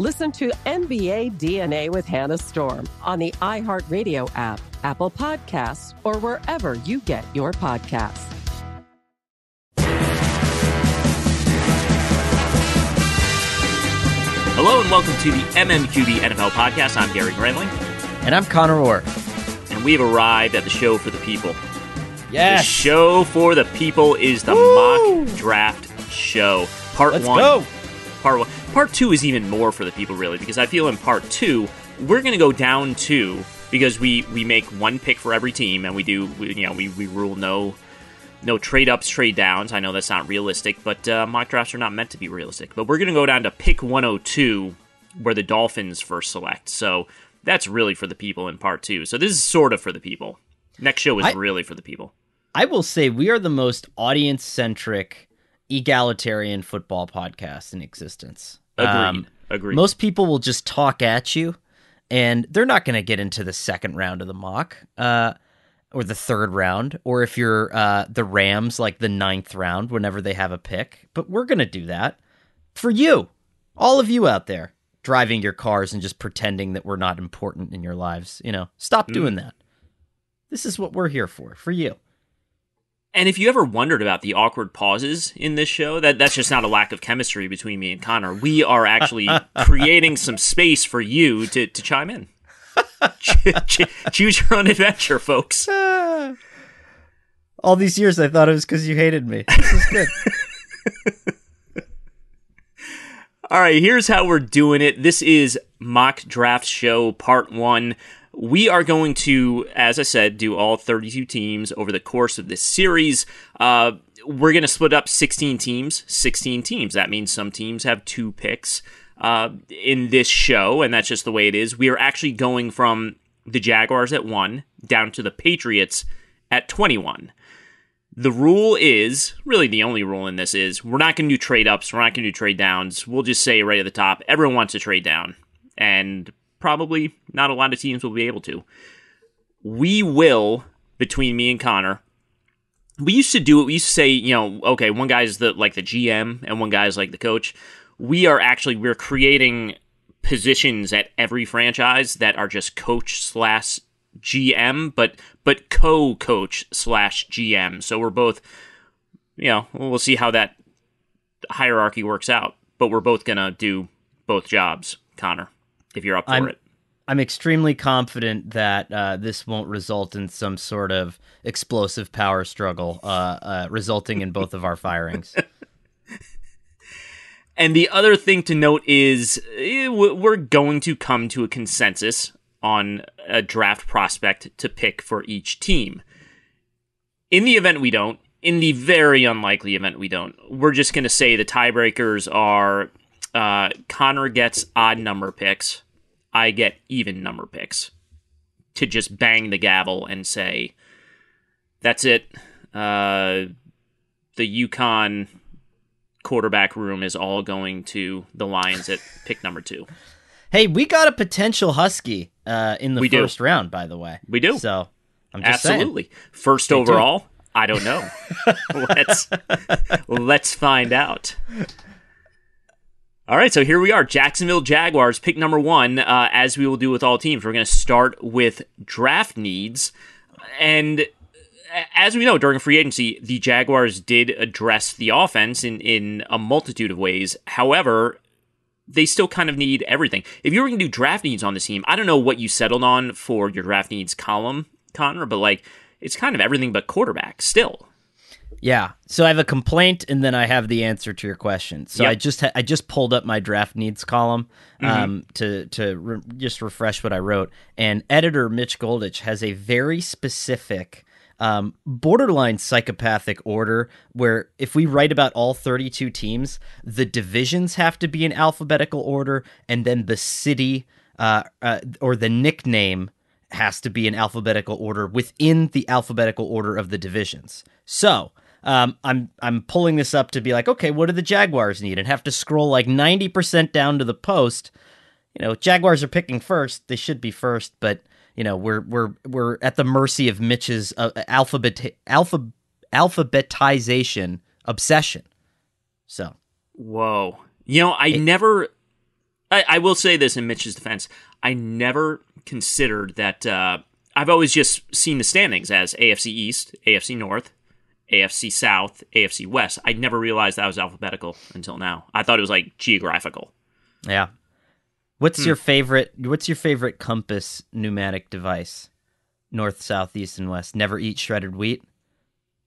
Listen to NBA DNA with Hannah Storm on the iHeartRadio app, Apple Podcasts, or wherever you get your podcasts. Hello and welcome to the MMQB NFL podcast. I'm Gary Gramling. And I'm Conor Orr. And we've arrived at the show for the people. Yes. The show for the people is the Woo! mock draft show. Part Let's one. go. Part one. Part two is even more for the people, really, because I feel in part two we're going to go down two because we we make one pick for every team, and we do we, you know we, we rule no no trade ups, trade downs. I know that's not realistic, but uh, mock drafts are not meant to be realistic. But we're going to go down to pick 102, where the Dolphins first select. So that's really for the people in part two. So this is sort of for the people. Next show is I- really for the people. I will say we are the most audience centric, egalitarian football podcast in existence. Agreed. Agreed. Most people will just talk at you, and they're not going to get into the second round of the mock, uh, or the third round, or if you're uh, the Rams, like the ninth round, whenever they have a pick. But we're going to do that for you, all of you out there driving your cars and just pretending that we're not important in your lives. You know, stop doing that. This is what we're here for, for you. And if you ever wondered about the awkward pauses in this show, that that's just not a lack of chemistry between me and Conor. We are actually creating some space for you to, to chime in. Ch- ch- choose your own adventure, folks. All these years, I thought it was because you hated me. This is good. All right, here's how we're doing it. This is Mock Draft Show Part 1. We are going to, as I said, do all 32 teams over the course of this series. Uh, we're going to split up 16 teams, 16 teams. That means some teams have two picks uh, in this show, and that's just the way it is. We are actually going from the Jaguars at 1 down to the Patriots at 21 the rule is really the only rule in this is we're not going to do trade ups, we're not going to do trade downs. We'll just say right at the top, everyone wants to trade down, and probably not a lot of teams will be able to. We will between me and Conor. We used to do it. We used to say, you know, okay, one guy's the like the GM and one guy's like the coach. We are actually we're creating positions at every franchise that are just coach slash GM, but but co-coach slash GM. So we're both, you know, we'll see how that hierarchy works out. But we're both gonna do both jobs, Conor. If you're up for I'm, it. I'm extremely confident that uh, this won't result in some sort of explosive power struggle, uh, uh, resulting in both of our firings. And the other thing to note is eh, we're going to come to a consensus on a draft prospect to pick for each team. In the event we don't, in the very unlikely event we don't, we're just going to say the tiebreakers are uh, Conor gets odd number picks, I get even number picks. To just bang the gavel and say, that's it. Uh, the UConn quarterback room is all going to the Lions at pick number two. Hey, we got a potential Husky uh, in the We do. first round, by the way. We do. So I'm just Absolutely. saying. First do. overall, I don't know. let's let's find out. All right, so here we are, Jacksonville Jaguars, pick number one. Uh, as we will do with all teams, we're going to start with draft needs, and as we know, during free agency, the Jaguars did address the offense in in a multitude of ways. However, they still kind of need everything. If you were going to do draft needs on this team, I don't know what you settled on for your draft needs column, Conor, but like it's kind of everything but quarterback still. Yeah. So I have a complaint, and then I have the answer to your question. So Yep. I just ha- I just pulled up my draft needs column um, to to re- just refresh what I wrote. And editor Mitch Goldich has a very specific. Um, borderline psychopathic order where if we write about all 32 teams, the divisions have to be in alphabetical order, and then the city uh, uh, or the nickname has to be in alphabetical order within the alphabetical order of the divisions. So um, I'm I'm pulling this up to be like, okay, what do the Jaguars need? And have to scroll like ninety percent down to the post. You know, Jaguars are picking first; they should be first, but you know, we're we're we're at the mercy of Mitch's uh, alphabet alpha alphabetization obsession. So Whoa. You know, I never. I, I will say this in Mitch's defense. I never considered that. Uh, I've always just seen the standings as AFC East, AFC North, AFC South, AFC West. I never realized that was alphabetical until now. I thought it was like geographical. yeah. What's hmm. your favorite? What's your favorite compass pneumatic device? North, south, east, and west. Never eat shredded wheat.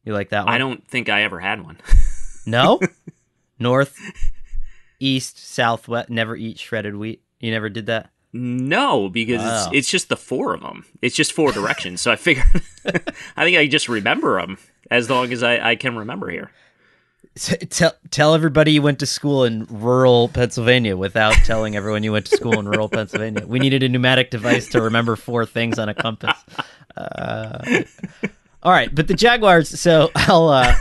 You like that one? I don't think I ever had one. No. North, east, south, west. Never eat shredded wheat. You never did that. No, because Wow. it's it's just the four of them. It's just four directions. So I figured, I think I just remember them as long as I, I can remember here. Tell tell everybody you went to school in rural Pennsylvania without telling everyone you went to school in rural Pennsylvania. We needed a pneumatic device to remember four things on a compass. Uh, all right, but the Jaguars. So I'll. Uh,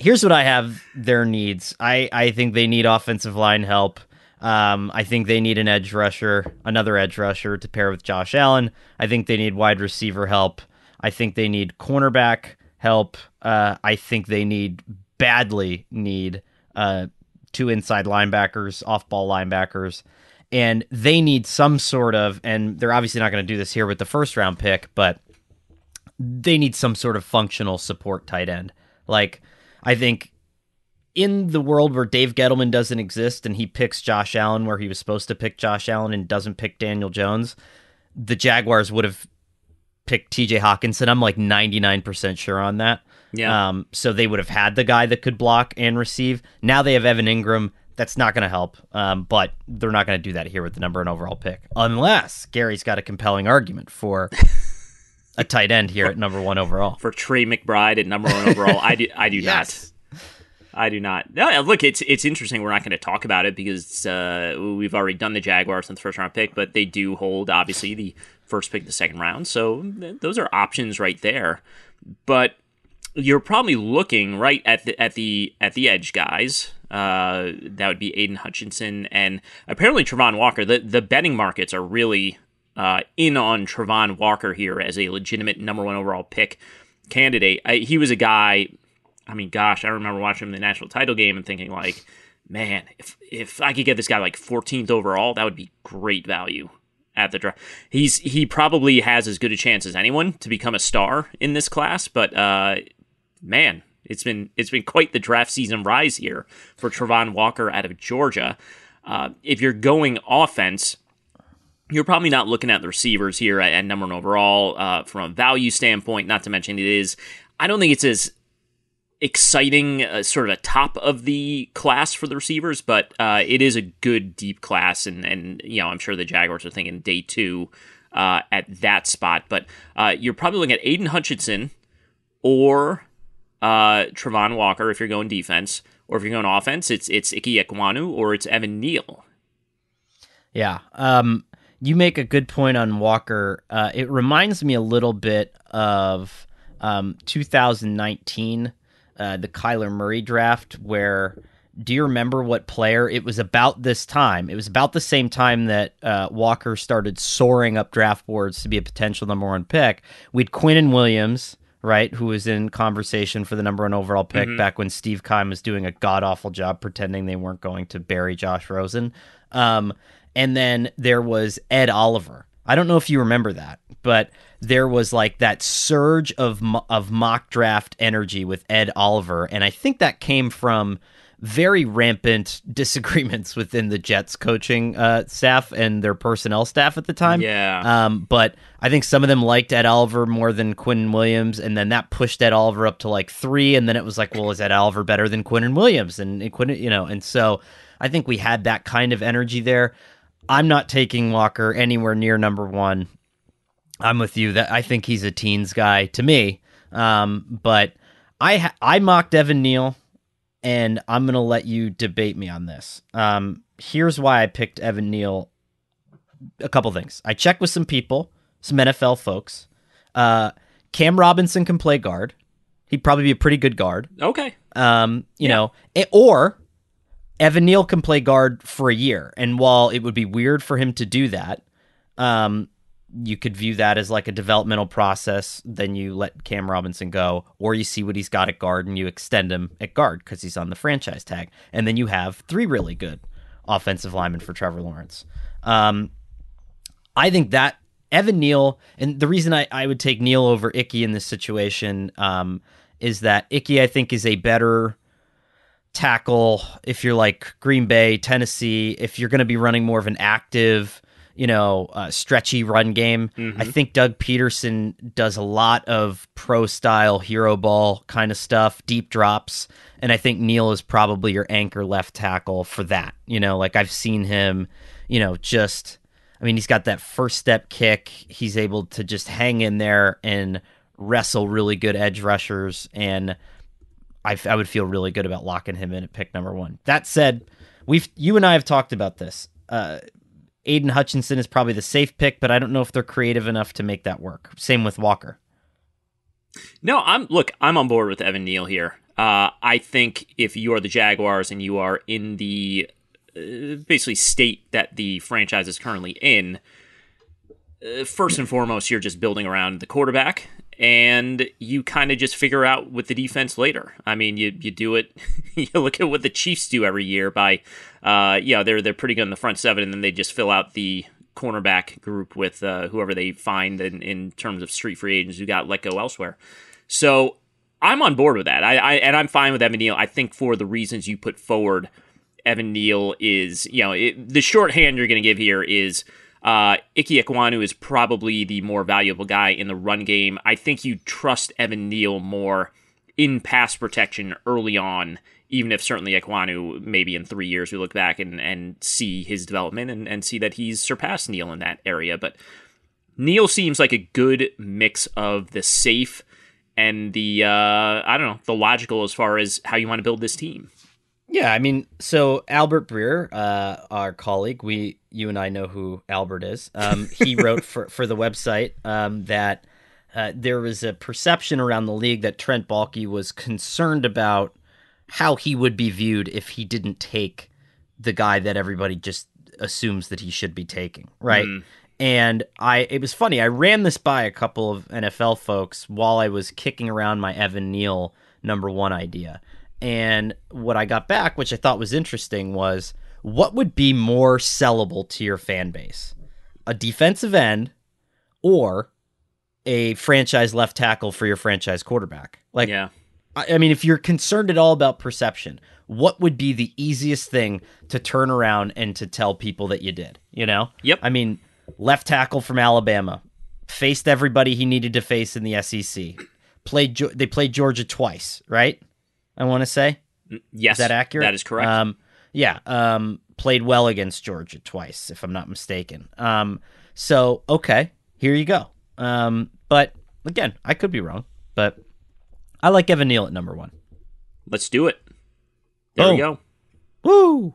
here's what I have their needs. I I think they need offensive line help. Um, I think they need an edge rusher, another edge rusher to pair with Josh Allen. I think they need wide receiver help. I think they need cornerback help. Uh, I think they need badly need uh, two inside linebackers, off ball linebackers, and they need some sort of. And they're obviously not going to do this here with the first round pick, but they need some sort of functional support tight end. Like I think in the world where Dave Gettleman doesn't exist and he picks Josh Allen where he was supposed to pick Josh Allen and doesn't pick Daniel Jones, the Jaguars would have picked TJ Hockenson. I'm like 99% sure on that. Yeah. Um, so they would have had the guy that could block and receive. Now they have Evan Engram. That's not going to help. Um, but they're not going to do that here with the number one overall pick, unless Gary's got a compelling argument for a tight end here at number one overall. For Trey McBride at number one overall, I do I do Yes. I do not. No, look, it's it's interesting. We're not going to talk about it because uh, we've already done the Jaguars in the first round pick, but they do hold obviously the first pick, the second round. So those are options right there. But you're probably looking right at the at the at the edge guys. Uh, that would be Aidan Hutchinson and apparently Travon Walker. The the betting markets are really uh, in on Travon Walker here as a legitimate number one overall pick candidate. I, he was a guy. I mean, gosh, I remember watching him in the national title game and thinking like, man, if if I could get this guy like 14th overall, that would be great value. at the draft. He's he probably has as good a chance as anyone to become a star in this class, but uh, man, it's been it's been quite the draft season rise here for Travon Walker out of Georgia. Uh, if you're going offense, you're probably not looking at the receivers here at, at number one overall uh, from a value standpoint. Not to mention it is, I don't think it's as exciting, uh, sort of a top of the class for the receivers, but uh, it is a good deep class, and and you know I'm sure the Jaguars are thinking day two uh, at that spot, but uh, you're probably looking at Aidan Hutchinson or uh, Travon Walker if you're going defense, or if you're going offense, it's it's Ike Ekwonu or it's Evan Neal. Yeah, um, you make a good point on Walker. Uh, it reminds me a little bit of um, 2019 uh, the Kyler Murray draft, where do you remember what player? It was about this time. It was about the same time that uh, Walker started soaring up draft boards to be a potential number one pick. We had Quinnen Williams, right, who was in conversation for the number one overall pick mm-hmm. back when Steve Keim was doing a god awful job pretending they weren't going to bury Josh Rosen. Um, and then there was Ed Oliver. I don't know if you remember that, but there was like that surge of of mock draft energy with Ed Oliver, and I think that came from very rampant disagreements within the Jets coaching uh, staff and their personnel staff at the time. Yeah. Um, but I think some of them liked Ed Oliver more than Quinnen Williams, and then that pushed Ed Oliver up to like three, and then it was like, well, is Ed Oliver better than Quinnen Williams? And, and Quinn, you know, and so I think we had that kind of energy there. I'm not taking Walker anywhere near number one. I'm with you that I think he's a teens guy to me. Um, but I ha- I mocked Evan Neal, and I'm gonna let you debate me on this. Um, here's why I picked Evan Neal. A couple things. I checked with some people, some NFL folks. Uh, Cam Robinson can play guard. He'd probably be a pretty good guard. Okay. Um, you yeah. know, or Evan Neal can play guard for a year, and while it would be weird for him to do that, um, you could view that as like a developmental process. Then you let Cam Robinson go, or you see what he's got at guard and you extend him at guard because he's on the franchise tag, and then you have three really good offensive linemen for Trevor Lawrence. Um, I think that Evan Neal, and the reason I, I would take Neal over Ickey in this situation um, is that Ickey, I think, is a better tackle if you're like Green Bay, Tennessee, if you're going to be running more of an active, you know, uh, stretchy run game. Mm-hmm. I think Doug Pederson does a lot of pro style hero ball kind of stuff, deep drops. And I think Neal is probably your anchor left tackle for that. You know, like I've seen him, you know, just, I mean, he's got that first step kick. He's able to just hang in there and wrestle really good edge rushers. And, I, I would feel really good about locking him in at pick number one. That said, we've you and I have talked about this. Uh, Aidan Hutchinson is probably the safe pick, but I don't know if they're creative enough to make that work. Same with Walker. No, I'm look. I'm on board with Evan Neal here. Uh, I think if you are the Jaguars and you are in the uh, basically state that the franchise is currently in, uh, first and foremost, you're just building around the quarterback and you kind of just figure out with the defense later. I mean, you you do it. you look at what the Chiefs do every year by, uh, yeah, they're they're pretty good in the front seven, and then they just fill out the cornerback group with uh, whoever they find in, in terms of street free agents who got let go elsewhere. So I'm on board with that. I, I and I'm fine with Evan Neal. I think for the reasons you put forward, Evan Neal is you know it, the shorthand you're going to give here is uh, Ike is probably the more valuable guy in the run game. I think you trust Evan Neal more in pass protection early on, even if certainly Ekwonu, maybe in three years, we look back and, and see his development and, and see that he's surpassed Neal in that area. But Neal seems like a good mix of the safe and the, uh, I don't know, the logical as far as how you want to build this team. Yeah, I mean, so Albert Breer, uh, our colleague, we you and I know who Albert is. Um, he wrote for for the website um, that uh, there was a perception around the league that Trent Baalke was concerned about how he would be viewed if he didn't take the guy that everybody just assumes that he should be taking, right? Mm. And I, it was funny. I ran this by a couple of NFL folks while I was kicking around my Evan Neal number one idea and what I got back, which I thought was interesting, was what would be more sellable to your fan base? a defensive end or a franchise left tackle for your franchise quarterback. Like, yeah. I, I mean, if you're concerned at all about perception, what would be the easiest thing to turn around and to tell people that you did? You know? Yep. I mean, left tackle from Alabama faced everybody he needed to face in the SEC. Played they played Georgia twice, right? I want to say. Yes. Is that accurate? That is correct. Um, yeah. Um, played well against Georgia twice, if I'm not mistaken. Um, so okay, here you go. Um, but again, I could be wrong, but I like Evan Neal at number one. Let's do it. There Oh. we go. Woo!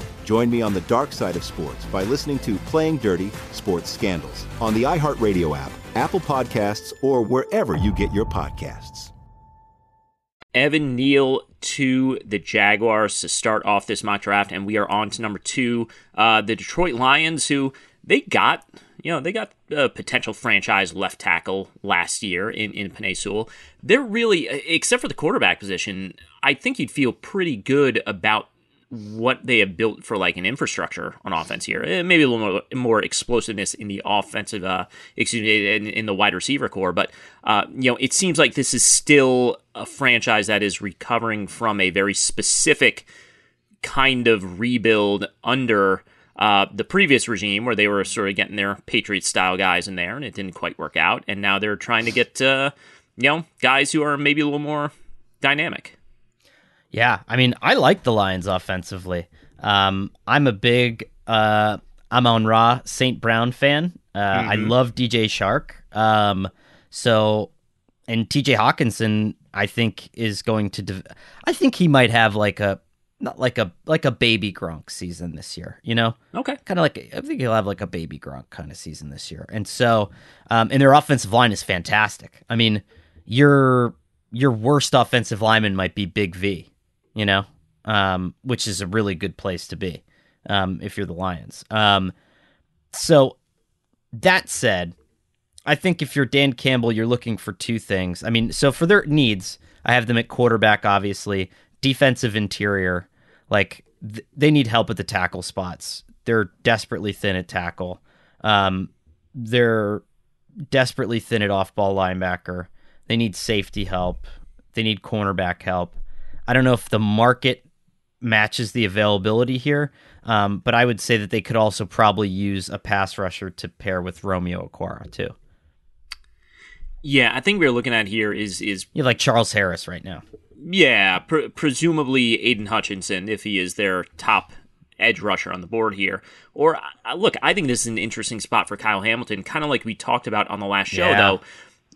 Join me on the dark side of sports by listening to Playing Dirty Sports Scandals on the iHeartRadio app, Apple Podcasts, or wherever you get your podcasts. Evan Neal to the Jaguars to start off this mock draft, and we are on to number two, uh, the Detroit Lions, who they got, you know, they got a potential franchise left tackle last year in in Penei Sewell. They're really, except for the quarterback position, I think you'd feel pretty good about what they have built for like an infrastructure on offense here. Eh, Maybe a little more, more explosiveness in the offensive, uh, excuse me, in, in the wide receiver corps. But uh, you know, it seems like this is still a franchise that is recovering from a very specific kind of rebuild under uh, the previous regime, where they were sort of getting their Patriot style guys in there, and it didn't quite work out. And now they're trying to get uh, you know guys who are maybe a little more dynamic. Yeah, I mean, I like the Lions offensively. Um, I'm a big uh, Amon Ra St. Brown fan. Uh, I love DJ Chark. Um, so, and TJ Hockenson, I think is going to. De- I think he might have like a not like a like a baby Gronk season this year. You know, Okay. kind of like I think he'll have like a baby Gronk kind of season this year. And so, um, and their offensive line is fantastic. I mean, your your worst offensive lineman might be Big V, you know, um, which is a really good place to be um, if you're the Lions. Um, so that said, I think if you're Dan Campbell, you're looking for two things. I mean, so for their needs, I have them at quarterback, obviously, defensive interior. Like th- they need help at the tackle spots. They're desperately thin at tackle. Um, they're desperately thin at off-ball linebacker. They need safety help. They need cornerback help. I don't know if the market matches the availability here, um, but I would say that they could also probably use a pass rusher to pair with Romeo Okwara too. Yeah, I think we're looking at here is is You have like Charles Harris right now. yeah, pr- presumably Aidan Hutchinson if he is their top edge rusher on the board here. Or uh, look, I think this is an interesting spot for Kyle Hamilton, kind of like we talked about on the last show. Yeah. Though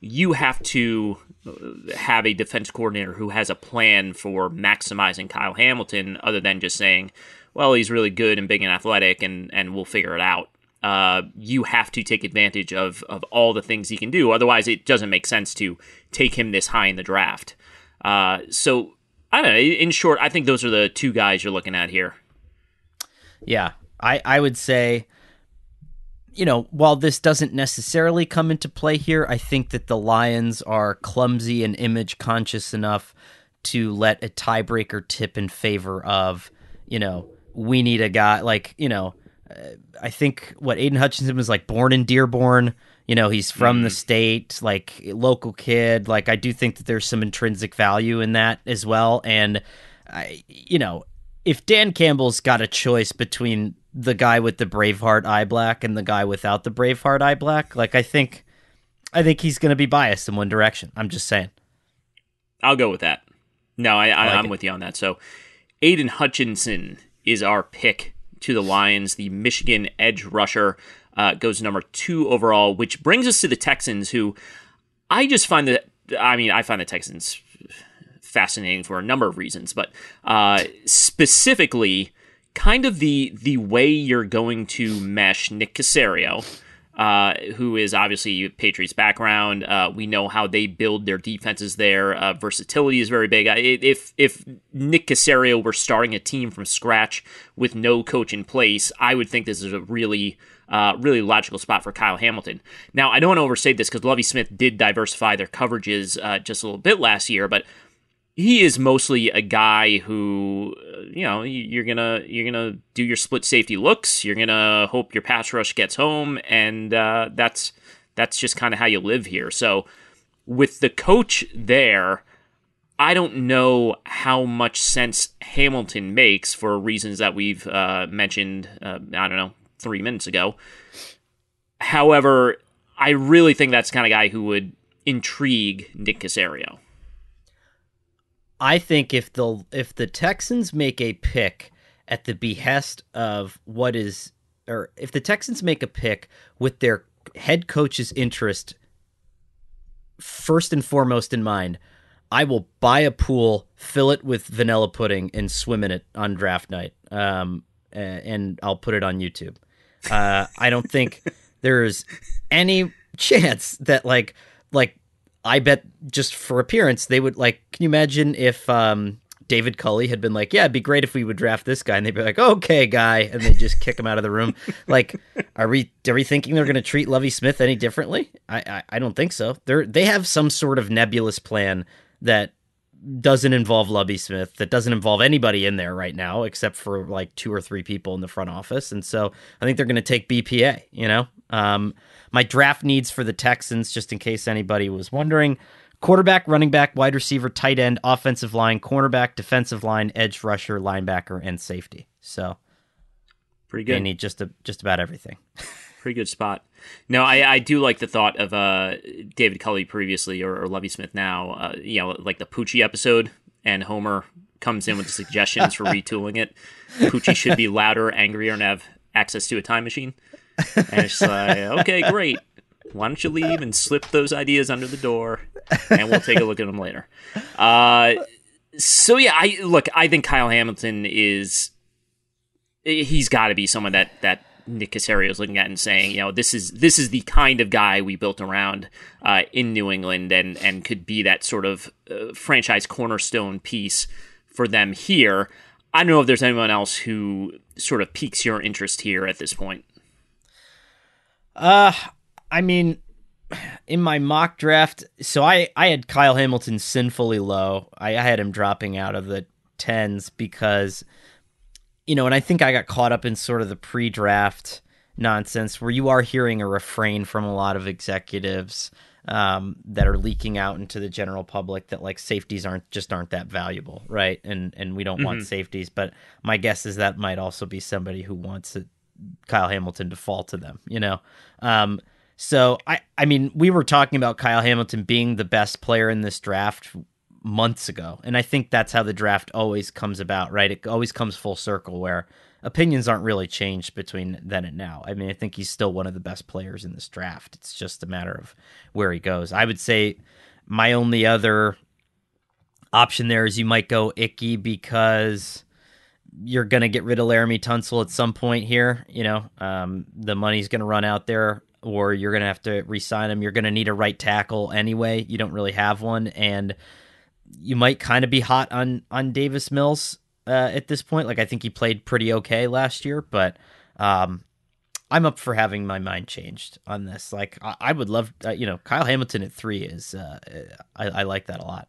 you have to uh, have a defense coordinator who has a plan for maximizing Kyle Hamilton, other than just saying, "Well, he's really good and big and athletic, and and we'll figure it out." Uh, you have to take advantage of of all the things he can do. Otherwise, it doesn't make sense to take him this high in the draft. Uh, so I don't know. In short, I think those are the two guys you're looking at here. Yeah, I I would say you know, while this doesn't necessarily come into play here, I think that the Lions are clumsy and image conscious enough to let a tiebreaker tip in favor of, you know, we need a guy like, you know, uh, I think what Aidan Hutchinson was like born in Dearborn. You know, he's from mm. the state, like local kid. Like I do think that there's some intrinsic value in that as well. And I, you know, if Dan Campbell's got a choice between the guy with the Braveheart eye black and the guy without the Braveheart eye black. Like I think I think he's going to be biased in one direction. I'm just saying. I'll go with that. No, I, I, am with you on that. So, Aidan Hutchinson is our pick to the Lions. The Michigan edge rusher uh, goes number two overall, which brings us to the Texans, who I just find that. I mean, I find the Texans fascinating for a number of reasons, but uh, specifically kind of the the way you're going to mesh Nick Caserio, uh, who is obviously Patriots background. Uh, we know how they build their defenses there. Uh, versatility is very big. If if Nick Caserio were starting a team from scratch with no coach in place, I would think this is a really uh, really logical spot for Kyle Hamilton. Now, I don't want to overstate this because Lovie Smith did diversify their coverages uh, just a little bit last year, but he is mostly a guy who you know you're gonna you're gonna do your split safety looks. You're gonna hope your pass rush gets home and uh, that's that's just kind of how you live here. So with the coach there i don't know how much sense hamilton makes for reasons that we've uh, mentioned uh, i don't know three minutes ago. However i really think that's the kind of guy who would intrigue nick caserio I think if the if the Texans make a pick at the behest of what is or if the Texans make a pick with their head coach's interest first and foremost in mind, I will buy a pool, fill it with vanilla pudding, and swim in it on draft night. Um, and I'll put it on YouTube. Uh, I don't think there's any chance that like like I bet just for appearance, they would like. Can you imagine if um, David Culley had been like, "Yeah, it'd be great if we would draft this guy," and they'd be like, "Okay, guy," and they just kick him out of the room. Like, are we are we thinking they're going to treat Lovie Smith any differently? I, I I don't think so. They're they have some sort of nebulous plan that doesn't involve Lovie Smith, that doesn't involve anybody in there right now, except for like two or three people in the front office. And so I think they're going to take BPA, you know? Um, my draft needs for the Texans, just in case anybody was wondering quarterback, running back, wide receiver, tight end, offensive line, cornerback, defensive line, edge rusher, linebacker, and safety. So pretty good. They need just a, just about everything. pretty good spot. No, I, I do like the thought of uh, David Culley previously or, or Lovie Smith now. Uh, you know, like the Poochie episode, and Homer comes in with the suggestions for retooling it. Poochie should be louder, angrier, and have access to a time machine. And it's like, okay, great. Why don't you leave and slip those ideas under the door, and we'll take a look at them later. Uh, so yeah, I look. I think Kyle Hamilton is. He's got to be someone that that Nick Caserio is looking at and saying, you know, this is this is the kind of guy we built around uh, in New England, and and could be that sort of uh, franchise cornerstone piece for them here. I don't know if there's anyone else who sort of piques your interest here at this point. Uh, I mean, in my mock draft, so I I had Kyle Hamilton sinfully low. I, I had him dropping out of the tens because, you know, and I think I got caught up in sort of the pre-draft nonsense where you are hearing a refrain from a lot of executives um, that are leaking out into the general public that like safeties aren't just aren't that valuable, right? And and we don't mm-hmm. want safeties. But my guess is that might also be somebody who wants it Kyle Hamilton to fall to them, you know? Um, so I, I mean, we were talking about Kyle Hamilton being the best player in this draft months ago. And I think that's how the draft always comes about, right? It always comes full circle where opinions aren't really changed between then and now. I mean, I think he's still one of the best players in this draft. It's just a matter of where he goes. I would say my only other option there is you might go Ickey because you're going to get rid of Laremy Tunsil at some point here. You know, um, the money's going to run out there, or you're going to have to re-sign him. You're going to need a right tackle anyway. You don't really have one, and you might kind of be hot on on Davis Mills uh, at this point. Like I think he played pretty okay last year, but um, I'm up for having my mind changed on this. Like I, I would love, uh, you know, Kyle Hamilton at three is uh, I, I like that a lot.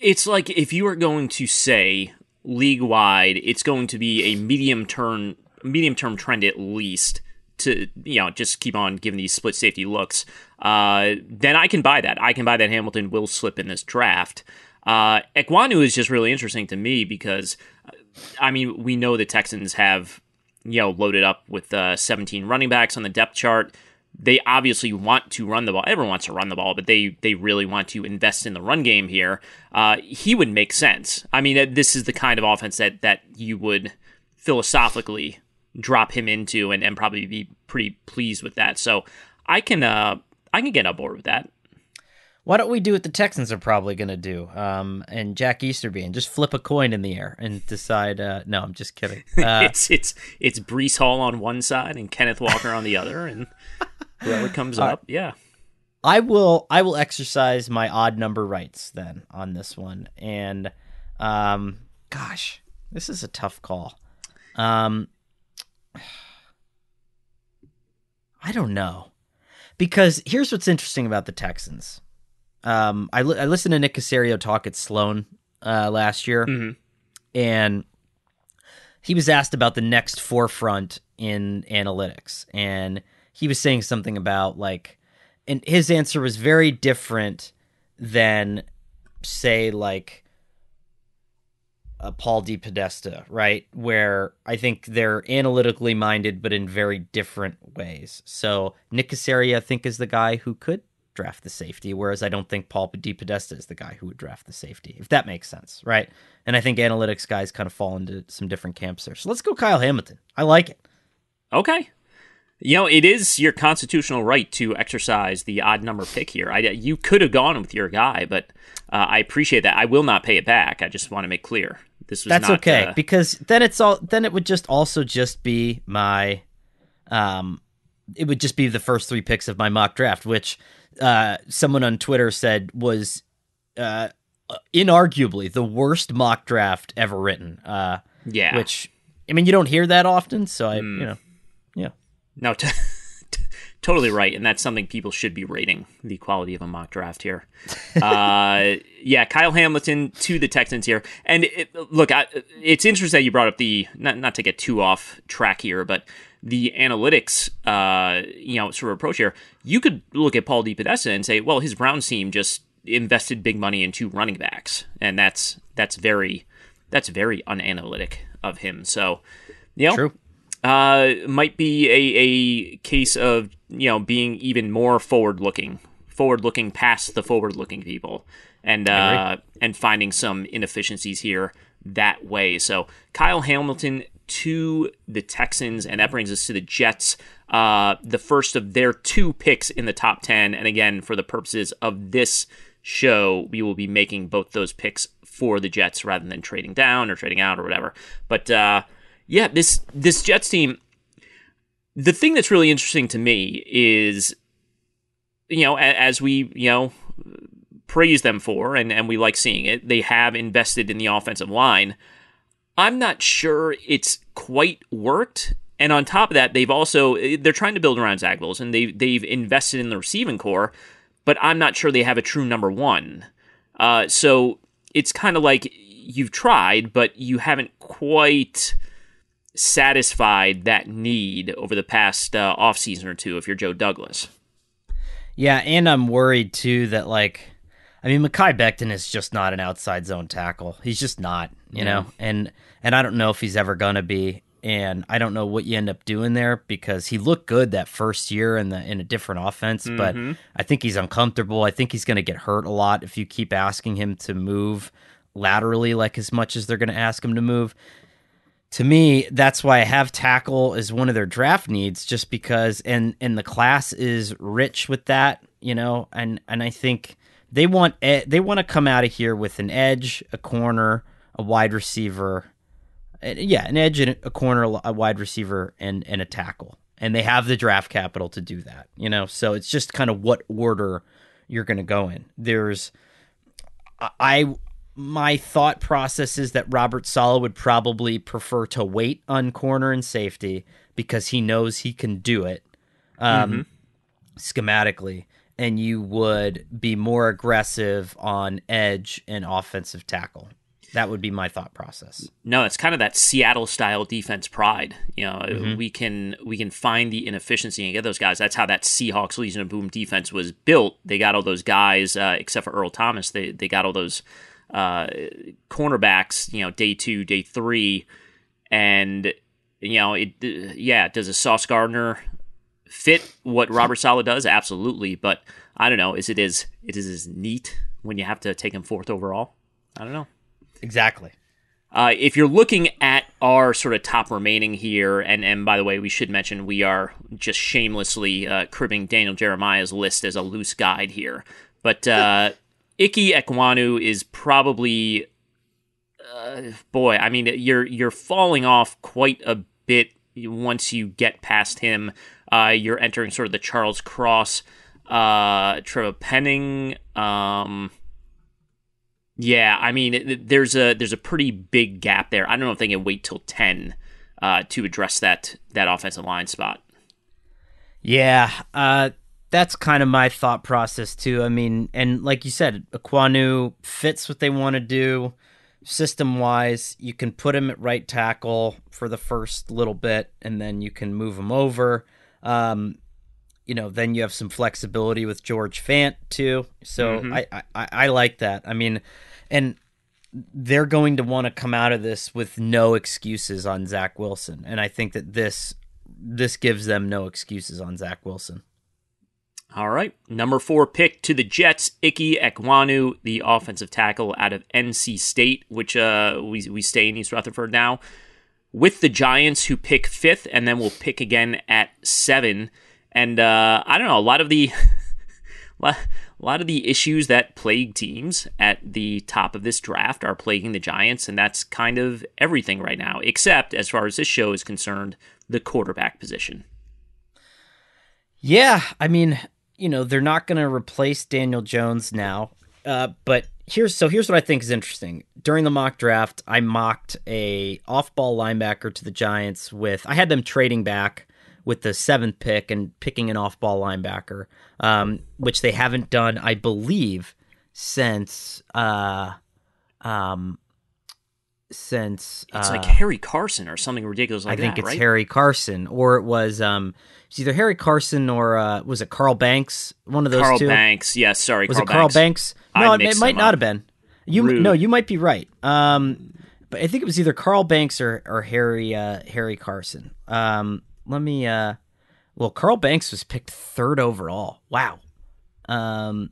It's like if you are going to say league wide, it's going to be a medium term medium term trend at least to you know just keep on giving these split safety looks. Uh, then I can buy that. I can buy that Hamilton will slip in this draft. Uh, Ekwonu is just really interesting to me because, I mean, we know the Texans have you know loaded up with uh, 17 running backs on the depth chart they obviously want to run the ball. Everyone wants to run the ball, but they they really want to invest in the run game here. Uh, he would make sense. I mean, this is the kind of offense that that you would philosophically drop him into, and, and probably be pretty pleased with that. So I can uh, I can get on board with that. Why don't we do what the Texans are probably going to do? Um, and Jack Easterby and just flip a coin in the air and decide. Uh, no, I'm just kidding. Uh, it's it's it's Breece Hall on one side and Kenneth Walker on the other, and whoever comes up, yeah. I will I will exercise my odd number rights then on this one. And um gosh, this is a tough call. Um I don't know. Because here's what's interesting about the Texans. Um I li- I listened to Nick Caserio talk at Sloan uh last year mm-hmm. and he was asked about the next forefront in analytics and he was saying something about like and his answer was very different than say like a Paul DePodesta, right? Where I think they're analytically minded, but in very different ways. So Nick Caserio, I think, is the guy who could draft the safety, whereas I don't think Paul DePodesta is the guy who would draft the safety, if that makes sense, right? And I think analytics guys kind of fall into some different camps there. So let's go Kyle Hamilton. I like it. Okay. You know, it is your constitutional right to exercise the odd number pick here. I, you could have gone with your guy, but uh, I appreciate that. I will not pay it back. I just want to make clear this was that's not, okay uh, because then it's all then it would just also just be my um it would just be the first three picks of my mock draft which uh someone on twitter said was uh inarguably the worst mock draft ever written. Uh yeah. which i mean you don't hear that often so i mm. you know yeah. No t- t- totally right and that's something people should be rating the quality of a mock draft here. Uh yeah kyle hamilton to the texans here and it, look I, it's interesting that you brought up the not, not to get too off track here but the analytics uh you know sort of approach here you could look at paul DePodesta and say well his browns team just invested big money into running backs. And that's that's very that's very unanalytic of him. So you know True. uh, might be a, a case of you know being even more forward looking, forward looking past the forward looking people, and uh, and finding some inefficiencies here that way. So Kyle Hamilton to the Texans, and that brings us to the Jets. Uh, the first of their two picks in the top ten, and again for the purposes of this show, we will be making both those picks for the Jets rather than trading down or trading out or whatever. But uh, yeah, this this Jets team. The thing that's really interesting to me is, you know, as we you know praise them for, and and we like seeing it, they have invested in the offensive line. I'm not sure it's quite worked. And on top of that, they've also they're trying to build around Zach Wilson. They they've invested in the receiving corps, but I'm not sure they have a true number one. Uh, so it's kind of like you've tried, but you haven't quite satisfied that need over the past uh, off season or two if you're Joe Douglas. Yeah, and I'm worried too that like I mean Mekhi Becton is just not an outside zone tackle. He's just not, you yeah. know. And and I don't know if he's ever going to be and I don't know what you end up doing there because he looked good that first year in the in a different offense, mm-hmm. but I think he's uncomfortable. I think he's going to get hurt a lot if you keep asking him to move laterally like as much as they're going to ask him to move to me, that's why I have tackle as one of their draft needs, just because and and the class is rich with that, you know, and and I think they want they want to come out of here with an edge, a corner, a wide receiver, yeah, an edge, and a corner, a wide receiver, and and a tackle, and they have the draft capital to do that, you know. So it's just kind of what order you're going to go in. There's, I my thought process is that Robert Saleh would probably prefer to wait on corner and safety because he knows he can do it um, mm-hmm. schematically, and you would be more aggressive on edge and offensive tackle. That would be my thought process. No, it's kind of that Seattle style defense pride. You know, mm-hmm. we can we can find the inefficiency and get those guys. That's how that Seahawks Legion of Boom defense was built. They got all those guys, uh, except for Earl Thomas. They they got all those uh, cornerbacks. You know, day two, day three, and you know, it. Yeah, does a Sauce Gardner fit what Robert Saleh does? Absolutely, but I don't know. Is it as it is as neat when you have to take him fourth overall? I don't know. Exactly. Uh, if you're looking at our sort of top remaining here, and, and by the way, we should mention we are just shamelessly uh, cribbing Daniel Jeremiah's list as a loose guide here. But uh, Ike Ekwonu is probably, uh, boy, I mean, you're you're falling off quite a bit once you get past him. Uh, you're entering sort of the Charles Cross, uh, Trevor Penning. Um, yeah, I mean, there's a there's a pretty big gap there. I don't know if they can wait till ten uh, to address that that offensive line spot. Yeah, uh, that's kind of my thought process too. I mean, and like you said, Ekwonu fits what they want to do system wise. You can put him at right tackle for the first little bit, and then you can move him over. Um, you know, then you have some flexibility with George Fant too. So mm-hmm. I, I I like that. I mean, and they're going to want to come out of this with no excuses on Zach Wilson, and I think that this this gives them no excuses on Zach Wilson. All right, number four pick to the Jets, Ike Ekwonu, the offensive tackle out of NC State, which uh, we we stay in East Rutherford now, with the Giants who pick fifth, and then we'll pick again at seven. And uh, I don't know, a lot of the lot of the issues that plague teams at the top of this draft are plaguing the Giants, and that's kind of everything right now, except as far as this show is concerned, the quarterback position. Yeah, I mean, you know, they're not going to replace Daniel Jones now, uh, but here's so here's what I think is interesting. During the mock draft, I mocked a off-ball linebacker to the Giants with I had them trading back with the seventh pick and picking an off-ball linebacker, um, which they haven't done, I believe, since uh, um, since it's uh, like Harry Carson or something ridiculous like I think that, it's right? Harry Carson, or it was um, it's either Harry Carson or uh, was it Carl Banks? One of those Carl two. Banks, yes. Sorry, was Carl it Carl Banks? Banks? No, it, it might not up. have been. You Rude. no, you might be right. Um, but I think it was either Carl Banks or or Harry uh, Harry Carson. Um, let me uh, well, Carl Banks was picked third overall. Wow. Um,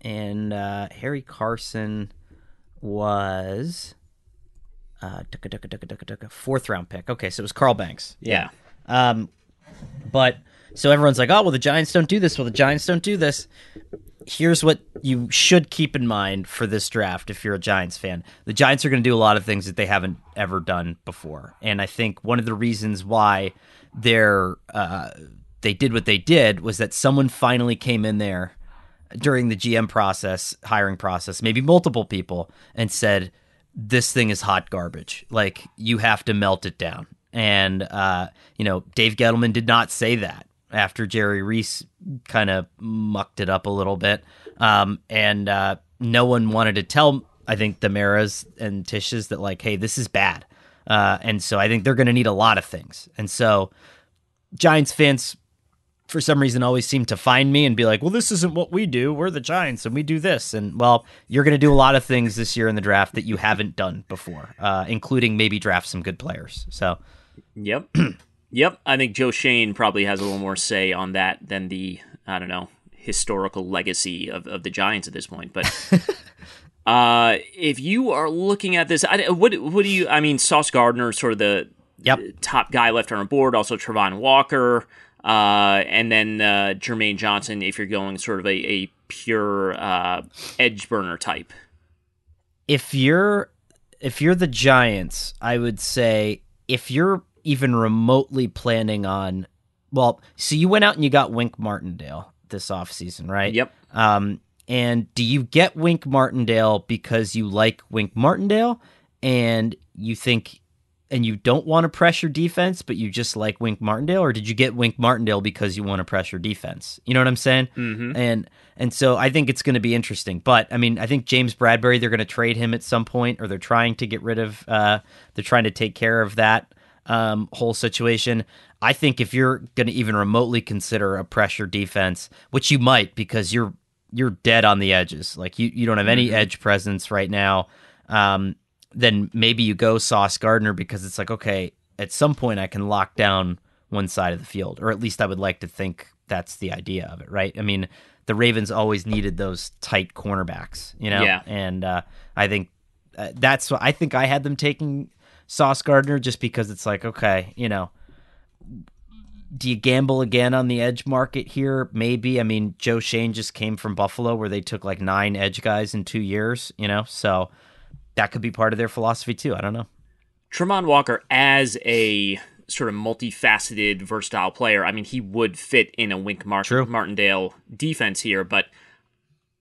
and uh, Harry Carson was uh, ducka, fourth round pick. Okay, so it was Carl Banks. Yeah. Um, but so everyone's like, oh, well, the Giants don't do this. Well, the Giants don't do this. Here's what you should keep in mind for this draft if you're a Giants fan. The Giants are going to do a lot of things that they haven't ever done before. And I think one of the reasons why they're, uh, they did what they did was that someone finally came in there during the GM process, hiring process, maybe multiple people, and said, this thing is hot garbage. Like you have to melt it down. And uh, you know, Dave Gettleman did not say that after Jerry Reese kind of mucked it up a little bit. Um, and uh, no one wanted to tell I think the Maras and Tisches that like, hey, this is bad. Uh, and so I think they're going to need a lot of things. And so Giants fans for some reason always seem to find me and be like, "Well, this isn't what we do. We're the Giants and we do this." And well, you're going to do a lot of things this year in the draft that you haven't done before, uh, including maybe draft some good players. So, Yep. yep. I think Joe Schoen probably has a little more say on that than the I don't know historical legacy of, of the Giants at this point. But uh, if you are looking at this, I, what what do you? I mean, Sauce Gardner, sort of the Yep. top guy left on the board. Also, Travon Walker, uh, and then uh, Jermaine Johnson. If you're going sort of a, a pure uh, edge burner type. if you're if you're the Giants, I would say if you're even remotely planning on well, so you went out and you got Wink Martindale this offseason, right? Yep. Um And do you get Wink Martindale because you like Wink Martindale and you think and you don't want to pressure defense, but you just like Wink Martindale, or did you get Wink Martindale because you want to pressure defense? You know what I'm saying? Mm-hmm. And and so I think it's going to be interesting. But I mean, I think James Bradberry they're going to trade him at some point, or they're trying to get rid of. Uh, they're trying to take care of that um, whole situation. I think if you're going to even remotely consider a pressure defense, which you might because you're you're dead on the edges, like you you don't have any mm-hmm. edge presence right now. Um, then maybe you go Sauce Gardner because it's like, okay, at some point I can lock down one side of the field, or at least I would like to think that's the idea of it, right? I mean, the Ravens always needed those tight cornerbacks, you know, yeah. and uh, I think uh, that's what I think I had them taking Sauce Gardner just because it's like, okay, you know, do you gamble again on the edge market here? Maybe. I mean, Joe Schoen just came from Buffalo where they took like nine edge guys in two years, you know, so that could be part of their philosophy too. I don't know. Travon Walker as a sort of multifaceted, versatile player. I mean, he would fit in a Wink Martin, Martindale defense here, but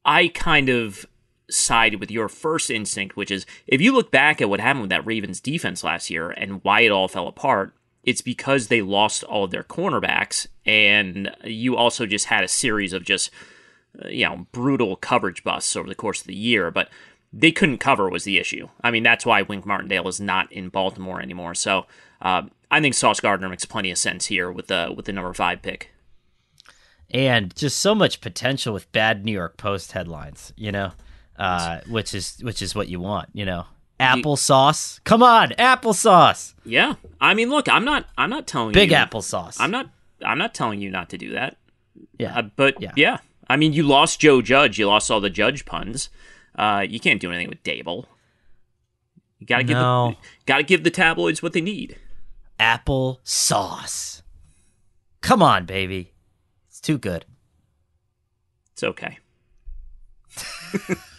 I kind of side with your first instinct, which is if you look back at what happened with that Ravens defense last year and why it all fell apart, it's because they lost all of their cornerbacks, and you also just had a series of just uh, you know brutal coverage busts over the course of the year. But they couldn't cover was the issue. I mean, that's why Wink Martindale is not in Baltimore anymore. So uh, I think Sauce Gardner makes plenty of sense here with the with the number five pick. And just so much potential with bad New York Post headlines, you know, uh, which is which is what you want, you know. Applesauce, come on, applesauce. Yeah, I mean, look, I'm not, I'm not telling you big you, applesauce. I'm not, I'm not telling you not to do that. Yeah, uh, but yeah. yeah, I mean, you lost Joe Judge, you lost all the Judge puns. Uh, you can't do anything with Daboll. You gotta give no. the, gotta give the tabloids what they need. Apple sauce. Come on, baby. It's too good. It's okay.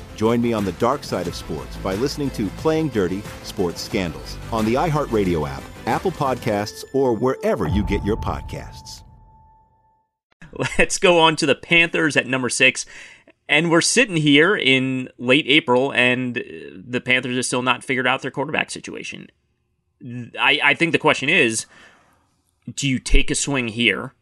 Join me on the dark side of sports by listening to Playing Dirty Sports Scandals on the iHeartRadio app Apple Podcasts, or wherever you get your podcasts. Let's go on to the Panthers at number six. And we're sitting here in late April, and uh, the Panthers have still not figured out their quarterback situation. I, I think the question is do you take a swing here?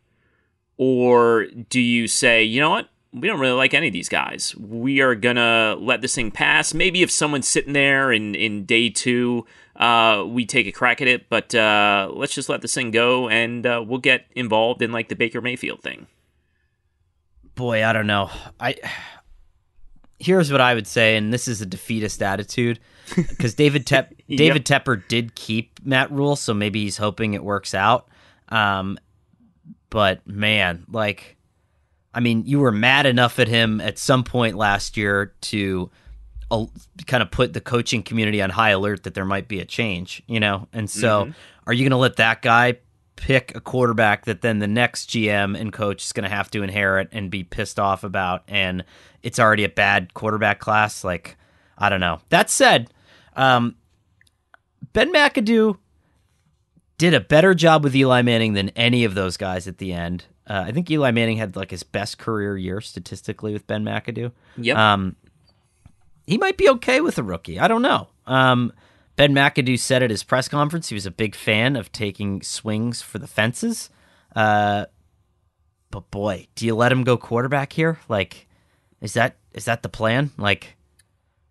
Or do you say, you know what? We don't really like any of these guys. We are going to let this thing pass. Maybe if someone's sitting there in, in day two, uh, we take a crack at it, but uh, let's just let this thing go and uh, we'll get involved in like the Baker Mayfield thing. Boy, I don't know. I here's what I would say, and this is a defeatist attitude because David Tep- David yep. Tepper did keep Matt Rhule, so maybe he's hoping it works out. Um, but man, like, I mean, you were mad enough at him at some point last year to uh, kind of put the coaching community on high alert that there might be a change, you know? And so mm-hmm. are you going to let that guy pick a quarterback that then the next GM and coach is going to have to inherit and be pissed off about, and it's already a bad quarterback class. Like, I don't know. That said, um, Ben McAdoo did a better job with Eli Manning than any of those guys at the end. Uh, I think Eli Manning had like his best career year statistically with Ben McAdoo. Yep. Um, he might be okay with a rookie. I don't know. Um, Ben McAdoo said at his press conference he was a big fan of taking swings for the fences. Uh, but boy, do you let him go quarterback here? Like, is that is that the plan? Like,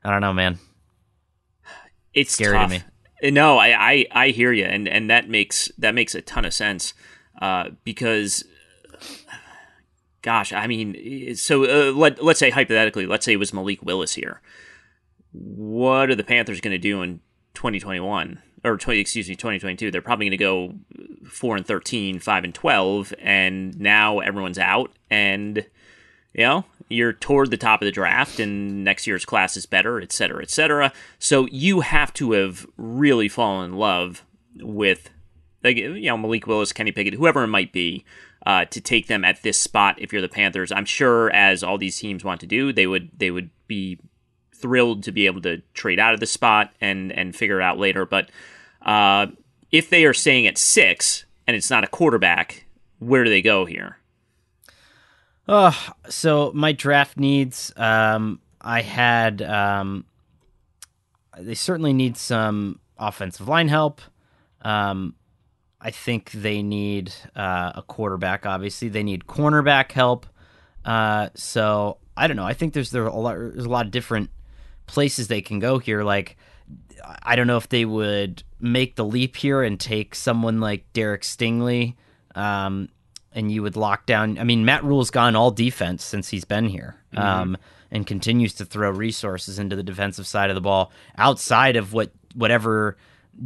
I don't know, man. It's Scary tough. to me. Uh, No, I, I, I hear you, and, and that makes that makes a ton of sense uh, because, gosh, I mean, so uh, let let's say hypothetically, let's say it was Malik Willis here. What are the Panthers going to do in 2021 or 20, excuse me 2022? They're probably going to go four and 13, 5 and 12, and now everyone's out, and you know you're toward the top of the draft and next year's class is better et cetera et cetera so you have to have really fallen in love with you know malik willis kenny pickett whoever it might be uh, to take them at this spot if you're the panthers i'm sure as all these teams want to do they would they would be thrilled to be able to trade out of the spot and and figure it out later but uh, if they are staying at six and it's not a quarterback where do they go here Oh, so my draft needs. Um, I had. Um, they certainly need some offensive line help. Um, I think they need uh, a quarterback. Obviously, they need cornerback help. Uh, so I don't know. I think there's there a lot. There's a lot of different places they can go here. Like I don't know if they would make the leap here and take someone like Derek Stingley. Um, and you would lock down. I mean, Matt Rhule's gone all defense since he's been here, um, and continues to throw resources into the defensive side of the ball outside of what whatever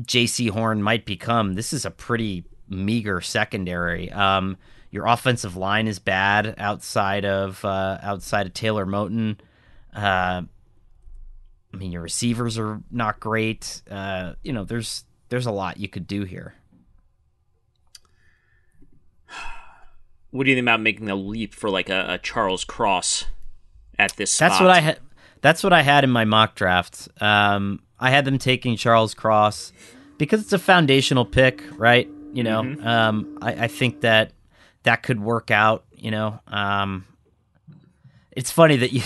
Jaycee Horn might become. This is a pretty meager secondary. Um, your offensive line is bad outside of uh, outside of Taylor Moton. Uh, I mean, your receivers are not great. Uh, you know, there's there's a lot you could do here. what do you think about making a leap for like a, a Charles Cross at this spot? That's what I had. That's what I had in my mock draft. Um, I had them taking Charles Cross because it's a foundational pick, right? You know, Mm-hmm. um, I, I think that that could work out. You know, um, it's funny that you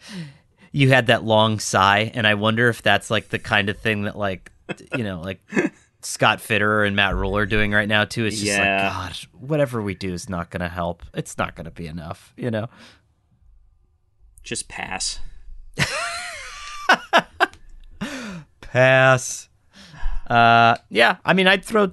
you had that long sigh, and I wonder if that's like the kind of thing that like you know like. Scott Fitterer and Matt Rhule are doing right now too. It's just Yeah. like, God, whatever we do is not going to help. It's not going to be enough, you know. Just pass. Pass. Uh, yeah, I mean, I'd throw.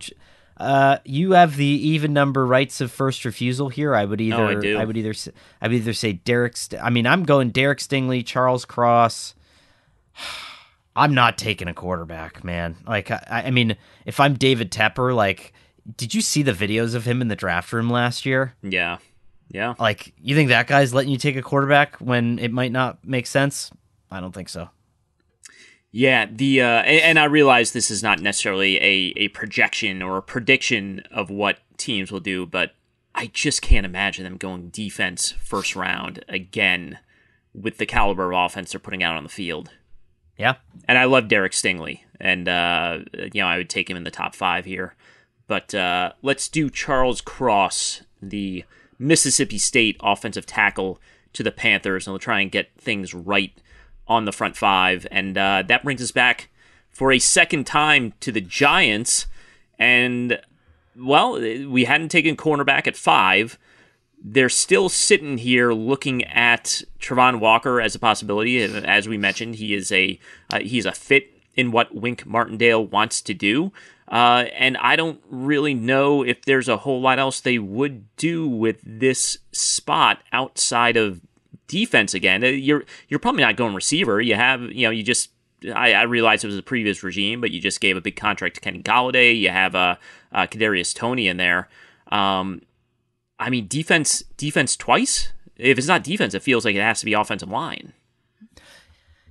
Uh, you have the even number rights of first refusal here. I would either. Oh, I do. would either. I would either say Derek. St- I mean, I'm going Derek Stingley, Charles Cross. I'm not taking a quarterback, man. Like, I, I mean, if I'm David Tepper, like, did you see the videos of him in the draft room last year? Yeah. Yeah. Like, you think that guy's letting you take a quarterback when it might not make sense? I don't think so. Yeah, the uh, and, I realize this is not necessarily a, a projection or a prediction of what teams will do, but I just can't imagine them going defense first round again with the caliber of offense they're putting out on the field. Yeah. And I love Derek Stingley, and uh, you know I would take him in the top five here. But uh, let's do Charles Cross, the Mississippi State offensive tackle, to the Panthers, and we'll try and get things right on the front five. And uh, that brings us back for a second time to the Giants. And, well, we hadn't taken cornerback at five. They're still sitting here looking at Travon Walker as a possibility. And As we mentioned, he is a uh, he's a fit in what Wink Martindale wants to do. Uh, and I don't really know if there's a whole lot else they would do with this spot outside of defense again. Uh, You're you're probably not going receiver. You have you know you just I, I realize it was a previous regime, but you just gave a big contract to Kenny Golladay. You have uh, uh Kadarius Toney in there. Um, I mean defense defense twice. If it's not defense, it feels like it has to be offensive line.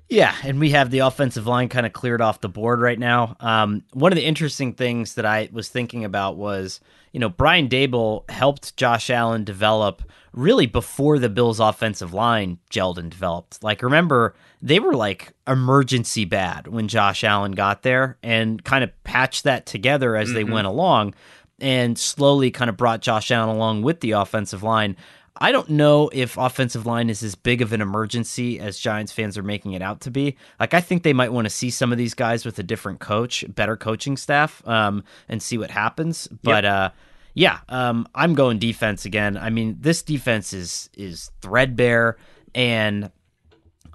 Yeah, and we have the offensive line kind of cleared off the board right now. Um, one of the interesting things that I was thinking about was, you know, Brian Daboll helped Josh Allen develop really before the Bills' offensive line gelled and developed. Like, remember, they were like emergency bad when Josh Allen got there and kind of patched that together as mm-hmm. they went along and slowly kind of brought Josh Allen along with the offensive line. I don't know if offensive line is as big of an emergency as Giants fans are making it out to be. Like, I think they might want to see some of these guys with a different coach, better coaching staff, um, and see what happens. But, yep. uh, yeah, um, I'm going defense again. I mean, this defense is is threadbare, and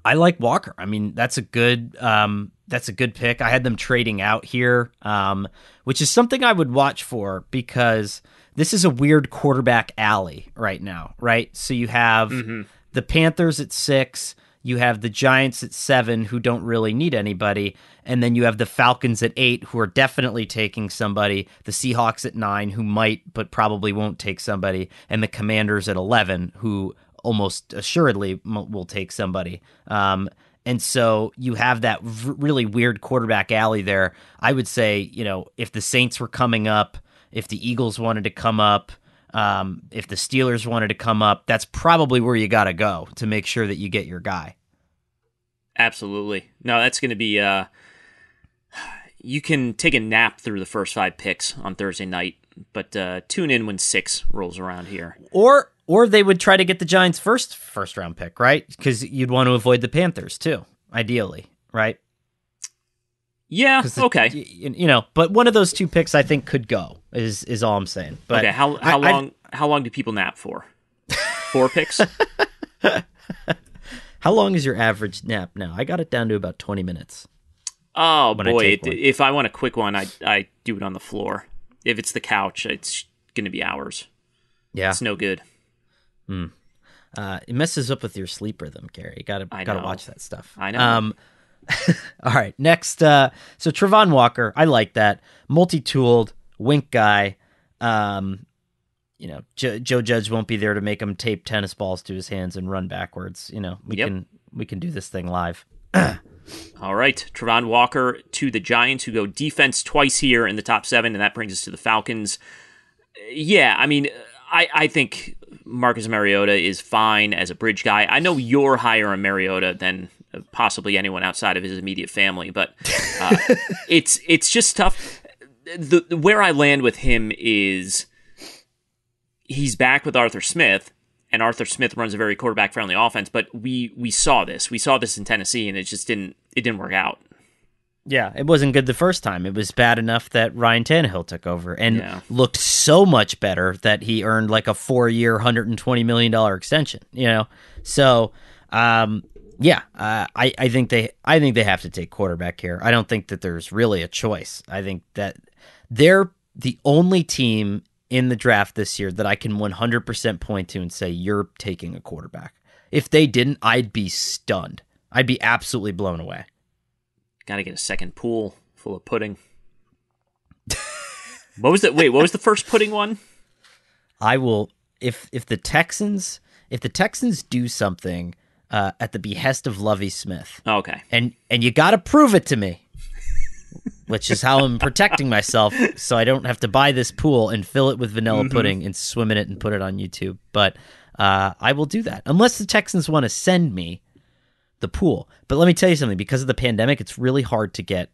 I like Walker. I mean, that's a good um, that's a good pick. I had them trading out here, um, which is something I would watch for because this is a weird quarterback alley right now, right? So you have mm-hmm. the Panthers at six, you have the Giants at seven, who don't really need anybody, and then you have the Falcons at eight, who are definitely taking somebody, the Seahawks at nine, who might but probably won't take somebody, and the Commanders at 11, who almost assuredly will take somebody. Um, and so you have that v- really weird quarterback alley there. I would say, you know, if the Saints were coming up, if the Eagles wanted to come up, um, if the Steelers wanted to come up, that's probably where you got to go to make sure that you get your guy. Absolutely. No, that's going to be. Uh, you can take a nap through the first five picks on Thursday night, but uh, tune in when six rolls around here. Or or they would try to get the Giants' first first round pick, right? Because you'd want to avoid the Panthers too, ideally, right? Yeah. The, okay. You, know, but one of those two picks I think could go. Is is all I'm saying. But okay. How how I, long I, how long do people nap for? Four picks. how long is your average nap now? I got it down to about 20 minutes. Oh boy! It, if I want a quick one, I I do it on the floor. If it's the couch, it's going to be hours. Yeah, it's no good. Hmm. Uh, it messes up with your sleep rhythm, Gary. You gotta I gotta know. watch that stuff. I know. Um, all right, next. Uh, so Travon Walker, I like that. Multi-tooled, wink guy. Um, you know, jo- Joe Judge won't be there to make him tape tennis balls to his hands and run backwards. You know, we yep. can we can do this thing live. All right, Travon Walker to the Giants, who go defense twice here in the top seven, and that brings us to the Falcons. Yeah, I mean, I, I think Marcus Mariota is fine as a bridge guy. I know you're higher on Mariota than possibly anyone outside of his immediate family, but uh, it's it's just tough. The, the where I land with him is he's back with Arthur Smith, and Arthur Smith runs a very quarterback friendly offense. But we we saw this, we saw this in Tennessee, and it just didn't it didn't work out. Yeah, it wasn't good the first time. It was bad enough that Ryan Tannehill took over and yeah. looked so much better that he earned like a four-year, hundred and twenty million dollar extension. You know, so um, yeah, uh, I I think they I think they have to take quarterback here. I don't think that there's really a choice. I think that they're the only team in the draft this year that I can 100% point to and say you're taking a quarterback. If they didn't, I'd be stunned. I'd be absolutely blown away. Got to get a second pool full of pudding. what was that? Wait, what was the first pudding one? I will if if the Texans if the Texans do something uh, at the behest of Lovie Smith. Okay. And and you got to prove it to me. Which is how I'm protecting myself so I don't have to buy this pool and fill it with vanilla mm-hmm. pudding and swim in it and put it on YouTube. But uh, I will do that. Unless the Texans want to send me the pool. But let me tell you something because of the pandemic, it's really hard to get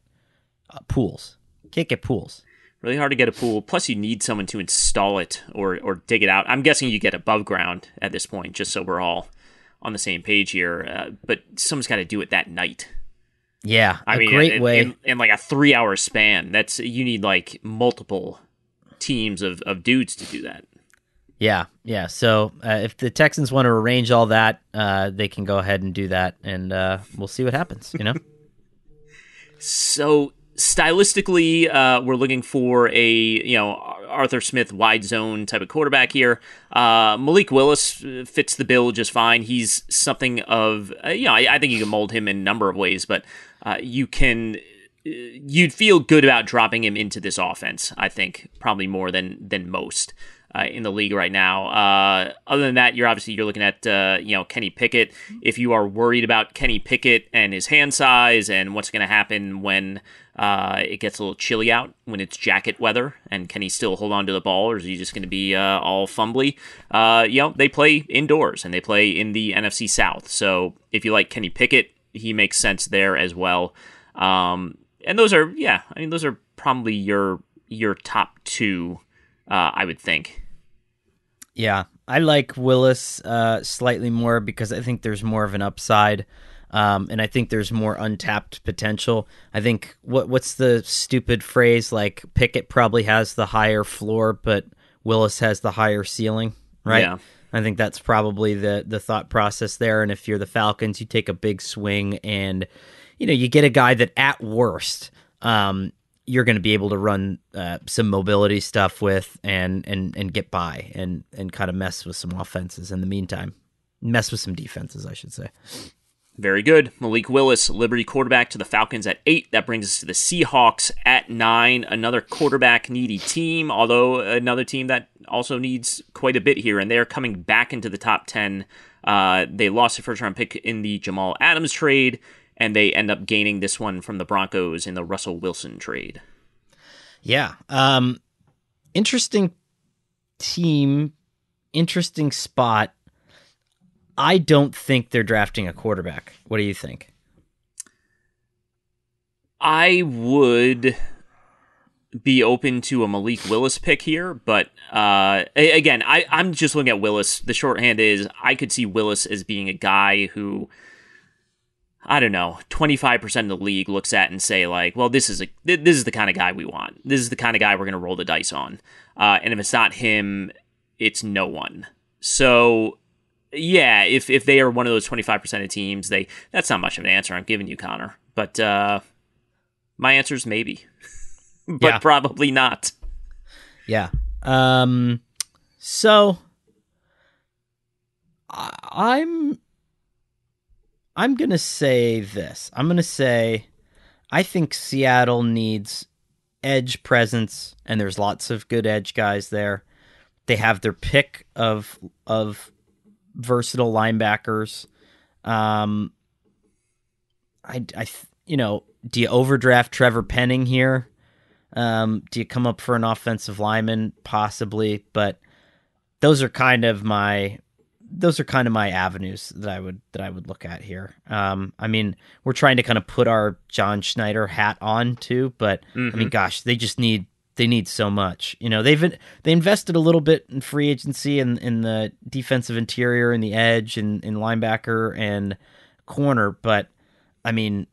uh, pools. Can't get pools. Really hard to get a pool. Plus, you need someone to install it or, or dig it out. I'm guessing you get above ground at this point, just so we're all on the same page here. Uh, but someone's got to do it that night. Yeah, I mean, great in, way in, in, like a three hour span. That's you need like multiple teams of, of dudes to do that. Yeah, yeah. So uh, if the Texans want to arrange all that, uh, they can go ahead and do that, and uh, we'll see what happens. You know. so stylistically, uh, we're looking for a you know Arthur Smith wide zone type of quarterback here. Uh, Malik Willis uh, fits the bill just fine. He's something of you know I, I, think you can mold him in a number of ways, but you can you'd feel good about dropping him into this offense. I think probably more than than most. uh, in the league right now. Uh, other than that, you're obviously you're looking at uh, you know Kenny Pickett. If you are worried about Kenny Pickett and his hand size and what's going to happen when uh, it gets a little chilly out, when it's jacket weather, and can he still hold on to the ball, or is he just going to be uh, all fumbly? Uh, you know, they play indoors and they play in the NFC South. So if you like Kenny Pickett, he makes sense there as well. Um, and those are yeah, I mean those are probably your your top two, I would think. Yeah, I like Willis uh, slightly more because I think there's more of an upside, um, and I think there's more untapped potential. I think what what's the stupid phrase like Pickett probably has the higher floor, but Willis has the higher ceiling, right? Yeah. I think that's probably the the thought process there. And if you're the Falcons, you take a big swing, and you know you get a guy that at worst um, you're going to be able to run uh, some mobility stuff with and and and get by and and kind of mess with some offenses in the meantime. Mess with some defenses, I should say. Very good. Malik Willis, Liberty quarterback to the Falcons at eight. That brings us to the Seahawks at nine. Another quarterback needy team, although another team that also needs quite a bit here, and they're coming back into the top 10. Uh, they lost a first round pick in the Jamal Adams trade, and they end up gaining this one from the Broncos in the Russell Wilson trade. Yeah. Um, interesting team, interesting spot. I don't think they're drafting a quarterback. What do you think? I would be open to a Malik Willis pick here, but uh, again, I, I'm just looking at Willis. The shorthand is I could see Willis as being a guy who I don't know, 25% of the league looks at and say like, well, this is a this is the kind of guy we want. This is the kind of guy we're going to roll the dice on. Uh, and if it's not him, it's no one. So, yeah, if if they are one of those 25% of teams, they that's not much of an answer I'm giving you, Conor. But uh, my answer is maybe. but Yeah. probably not. Yeah. Um so I- I'm I'm going to say this. I'm going to say I think Seattle needs edge presence and there's lots of good edge guys there. They have their pick of of versatile linebackers. Um I I you know, do you overdraft Trevor Penning here? Um, do you come up for an offensive lineman? Possibly, but those are kind of my those are kind of my avenues that I would that I would look at here. Um, I mean, we're trying to kind of put our John Schneider hat on too, but I mean, gosh, they just need they need so much. You know, they've they invested a little bit in free agency and in, the defensive interior and the edge and in linebacker and corner, but I mean,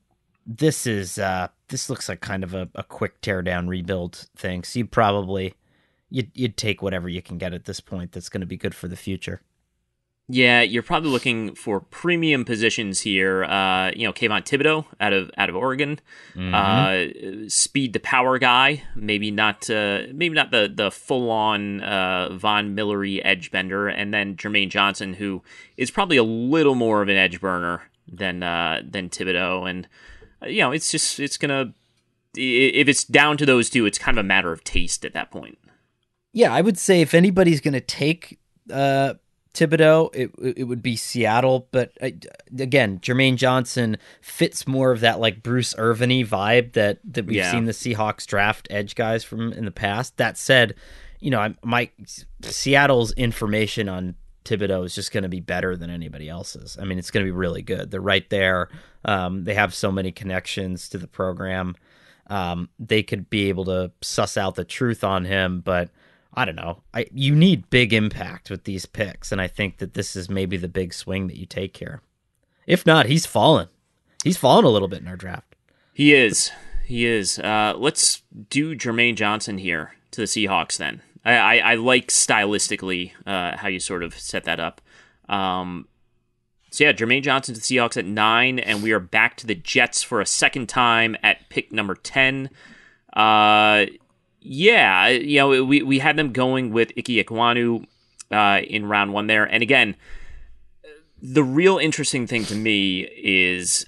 this is uh this looks like kind of a, a quick tear down rebuild thing. So you probably you'd you'd take whatever you can get at this point that's going to be good for the future. Yeah, you're probably looking for premium positions here. Uh, you know, Kayvon Thibodeaux out of out of Oregon, uh, speed to power guy. Maybe not. Uh, maybe not the the full on uh, Von Millery edge bender, and then Jermaine Johnson, who is probably a little more of an edge burner than uh, than Thibodeaux. And uh, you know, it's just it's gonna if it's down to those two, it's kind of a matter of taste at that point. Yeah, I would say if anybody's going to take uh, Thibodeaux, it it would be Seattle. But uh, again, Jermaine Johnson fits more of that like Bruce Irvin vibe that that we've Yeah. seen the Seahawks draft edge guys from in the past. That said, you know, I'm, my Seattle's information on Thibodeaux is just going to be better than anybody else's. I mean, it's going to be really good. They're right there. Um, they have so many connections to the program. Um, they could be able to suss out the truth on him, but I don't know. I you need big impact with these picks, and I think that this is maybe the big swing that you take here. If not, he's fallen. He's fallen a little bit in our draft. He is. He is. Uh, let's do Jermaine Johnson here to the Seahawks then. I, I, I like stylistically uh, how you sort of set that up. Um, so yeah, Jermaine Johnson to the Seahawks at nine, and we are back to the Jets for a second time at pick number ten. Uh, yeah, you know we we had them going with Ike Ekwonu uh, in round one there, and again, the real interesting thing to me is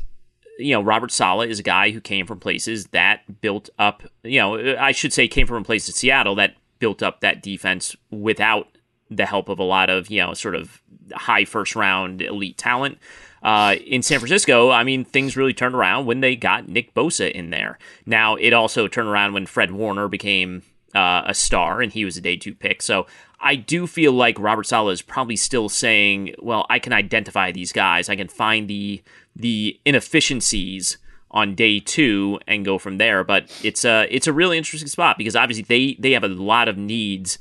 you know, Robert Saleh is a guy who came from places that built up, you know, I should say came from a place in Seattle that built up that defense without the help of a lot of you know sort of high first round elite talent. Uh, in San Francisco, I mean, things really turned around when they got Nick Bosa in there. Now, it also turned around when Fred Warner became uh, a star and he was a day two pick. So I do feel like Robert Saleh is probably still saying, well, I can identify these guys. I can find the the inefficiencies on day two and go from there. But it's a it's a really interesting spot because obviously they they have a lot of needs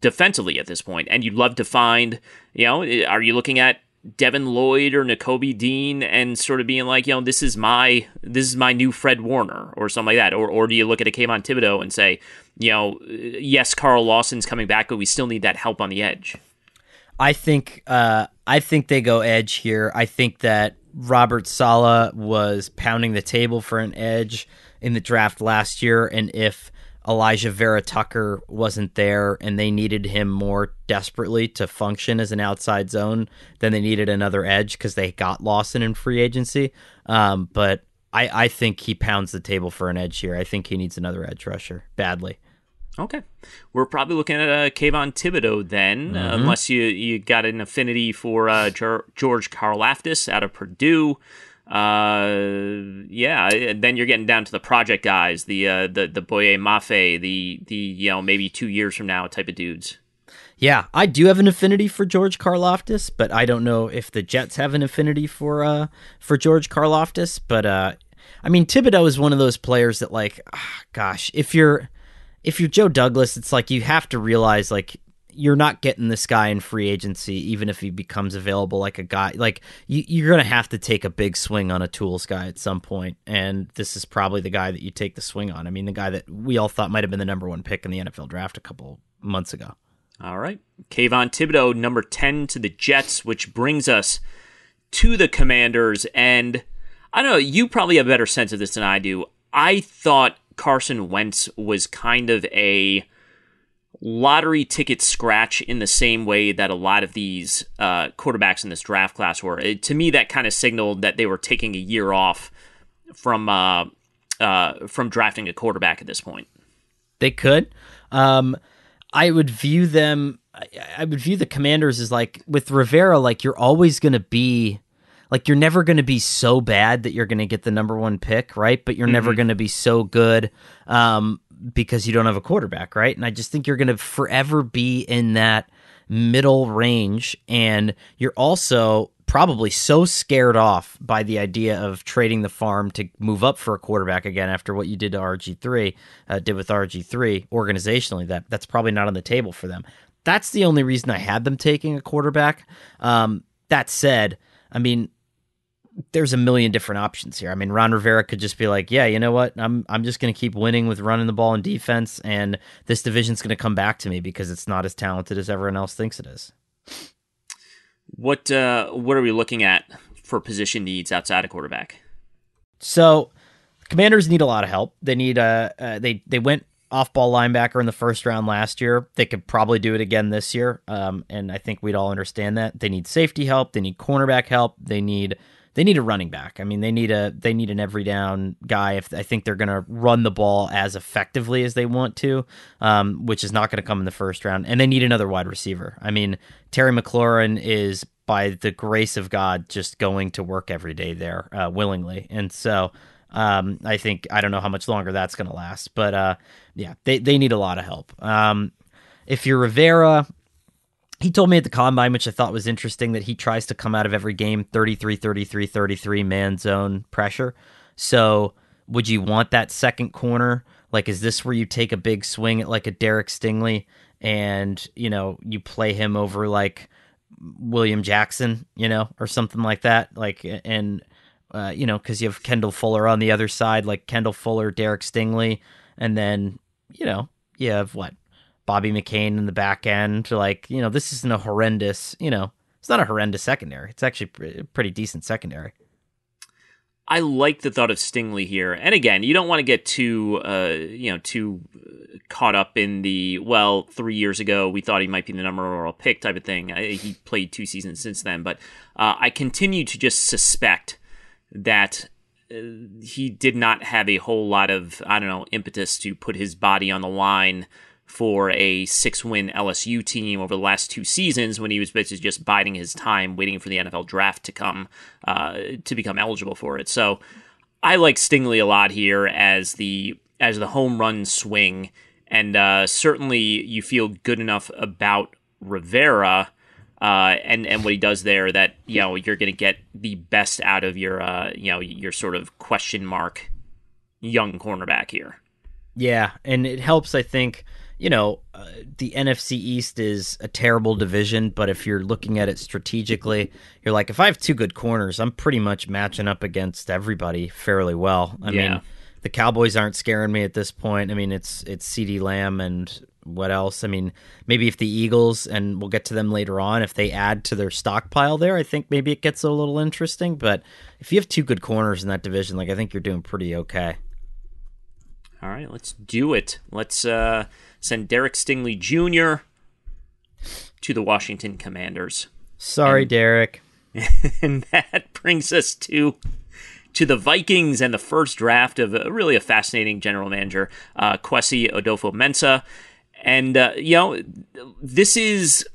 defensively at this point, and you'd love to find. You know, are you looking at Devin Lloyd or Nakobe Dean and sort of being like, you know, this is my this is my new Fred Warner or something like that, or or do you look at a Kayvon Thibodeaux and say, you know, yes, Carl Lawson's coming back, but we still need that help on the edge. I think uh, I think they go edge here. I think that Robert Saleh was pounding the table for an edge in the draft last year, and if Alijah Vera Tucker wasn't there and they needed him more desperately to function as an outside zone, than they needed another edge because they got Lawson in free agency. Um, but I, I think he pounds the table for an edge here. I think he needs another edge rusher badly. Okay, we're probably looking at uh, Kayvon Thibodeaux then, uh, mm-hmm. uh, unless you you got an affinity for uh, George Karlaftis out of Purdue. Uh, yeah, then you're getting down to the project guys, the uh, the the Boye Mafe, the the you know maybe two years from now type of dudes. Yeah, I do have an affinity for George Karlaftis, but I don't know if the Jets have an affinity for uh for George Karlaftis. But uh, I mean Thibodeaux is one of those players that like, oh, gosh, if you're if you're Joe Douglas, it's like you have to realize like you're not getting this guy in free agency, even if he becomes available like a guy. Like you, you're going to have to take a big swing on a tools guy at some point, and this is probably the guy that you take the swing on. I mean, the guy that we all thought might have been the number one pick in the NFL draft a couple months ago. All right, Kayvon Thibodeaux, number ten to the Jets, which brings us to the Commanders. And I don't know, you probably have a better sense of this than I do. I thought Carson Wentz was kind of a lottery ticket scratch in the same way that a lot of these uh, quarterbacks in this draft class were. It, to me, that kind of signaled that they were taking a year off from uh, uh, from drafting a quarterback at this point. They could. Um, I would view them. I would view the Commanders as like with Rivera, like you're always going to be like you're never going to be so bad that you're going to get the number one pick, right? But you're mm-hmm. never going to be so good um, because you don't have a quarterback, right? And I just think you're going to forever be in that middle range. And you're also probably so scared off by the idea of trading the farm to move up for a quarterback again after what you did to RG3, uh, did with RG3 organizationally, that that's probably not on the table for them. That's the only reason I had them taking a quarterback. Um, that said, I mean, there's a million different options here. I mean, Ron Rivera could just be like, "Yeah, you know what? I'm I'm just going to keep winning with running the ball and defense, and this division's going to come back to me because it's not as talented as everyone else thinks it is." What uh, what are we looking at for position needs outside of quarterback? So, Commanders need a lot of help. They need a uh, uh, they they went off ball linebacker in the first round last year. They could probably do it again this year, um, and I think we'd all understand that. They need safety help. They need cornerback help. They need they need a running back. I mean, they need a they need an every down guy. If I think they're going to run the ball as effectively as they want to, um, which is not going to come in the first round, and they need another wide receiver. I mean, Terry McLaurin is by the grace of God just going to work every day there uh, willingly, and so. Um, I think I don't know how much longer that's going to last, but uh, yeah, they they need a lot of help. Um, if you're Rivera, he told me at the combine, which I thought was interesting, that he tries to come out of every game 33, 33, 33 man zone pressure. So, would you want that second corner? Like, is this where you take a big swing at like a Derek Stingley and, you know, you play him over like William Jackson, you know, or something like that? Like, and, uh, you know, because you have Kendall Fuller on the other side, like Kendall Fuller, Derek Stingley, and then, you know, you have what? Bobby McCain in the back end. Like, you know, this isn't a horrendous, you know, it's not a horrendous secondary. It's actually a pretty decent secondary. I like the thought of Stingley here. And again, you don't want to get too, uh, you know, too caught up in the, well, three years ago, we thought he might be the number one overall pick type of thing. I, he played two seasons since then. But uh, I continue to just suspect that uh, he did not have a whole lot of, I don't know, impetus to put his body on the line for a six win LSU team over the last two seasons when he was basically just biding his time, waiting for the NFL draft to come uh, to become eligible for it. So I like Stingley a lot here as the as the home run swing, and uh, certainly you feel good enough about Rivera. Uh, and and what he does there that you know you're going to get the best out of your uh, you know your sort of question mark young cornerback here. Yeah, and it helps. I think you know uh, the NFC East is a terrible division, but if you're looking at it strategically, you're like, if I have two good corners, I'm pretty much matching up against everybody fairly well. I Yeah. mean, the Cowboys aren't scaring me at this point. I mean, it's it's CeeDee Lamb and what else? I mean, maybe if the Eagles and we'll get to them later on, if they add to their stockpile there, I think maybe it gets a little interesting. But if you have two good corners in that division, like I think you're doing pretty okay. All right, let's do it. Let's uh, send Derek Stingley Jr. to the Washington Commanders. Sorry, Derek. and that brings us to to the Vikings and the first draft of a, really a fascinating general manager, uh, Kwesi Adofo-Mensah, and uh, you know this is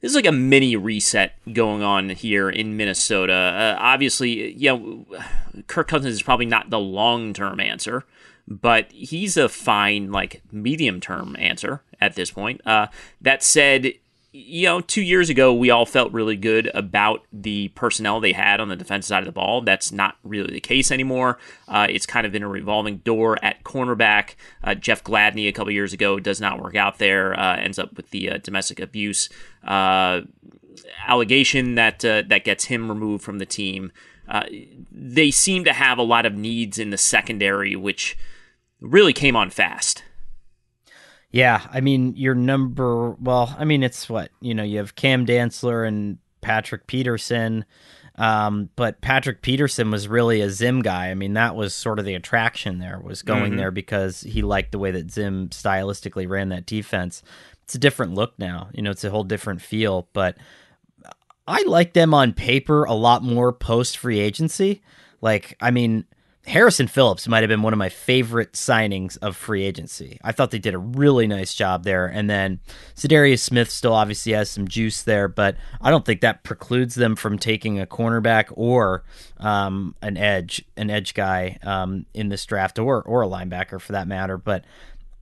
this is like a mini reset going on here in Minnesota. Uh, obviously, you know Kirk Cousins is probably not the long term answer, but he's a fine like medium term answer at this point. Uh, that said, you know, two years ago, we all felt really good about the personnel they had on the defensive side of the ball. That's not really the case anymore. Uh, it's kind of been a revolving door at cornerback. Uh, Jeff Gladney a couple years ago does not work out there, uh, ends up with the uh, domestic abuse uh, allegation that that gets him removed from the team. Uh, they seem to have a lot of needs in the secondary, which really came on fast. Yeah, I mean, your number. Well, I mean, it's what you know. You have Cam Dantzler and Patrick Peterson, um, but Patrick Peterson was really a Zim guy. I mean, that was sort of the attraction there was going Mhm. there because he liked the way that Zim stylistically ran that defense. It's a different look now. You know, it's a whole different feel. But I like them on paper a lot more post free agency. Like, I mean, Harrison Phillips might have been one of my favorite signings of free agency. I thought they did a really nice job there. And then Za'Darius Smith still obviously has some juice there, but I don't think that precludes them from taking a cornerback or um, an edge, an edge guy um, in this draft, or or a linebacker for that matter. But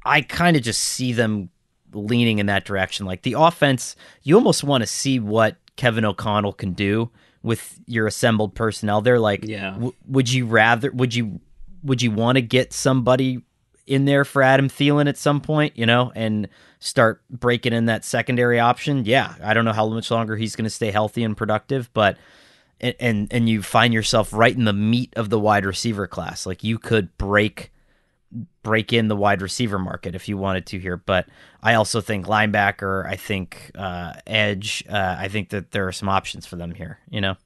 I kind of just see them leaning in that direction. Like the offense, you almost want to see what Kevin O'Connell can do with your assembled personnel They're Like, Yeah. w- would you rather? Would you would you want to get somebody in there for Adam Thielen at some point? You know, and start breaking in that secondary option. Yeah, I don't know how much longer he's going to stay healthy and productive, but. And, and and you find yourself right in the meat of the wide receiver class. Like you could break break in the wide receiver market if you wanted to here. But I also think linebacker, I think uh, edge, uh, I think that there are some options for them here. You know,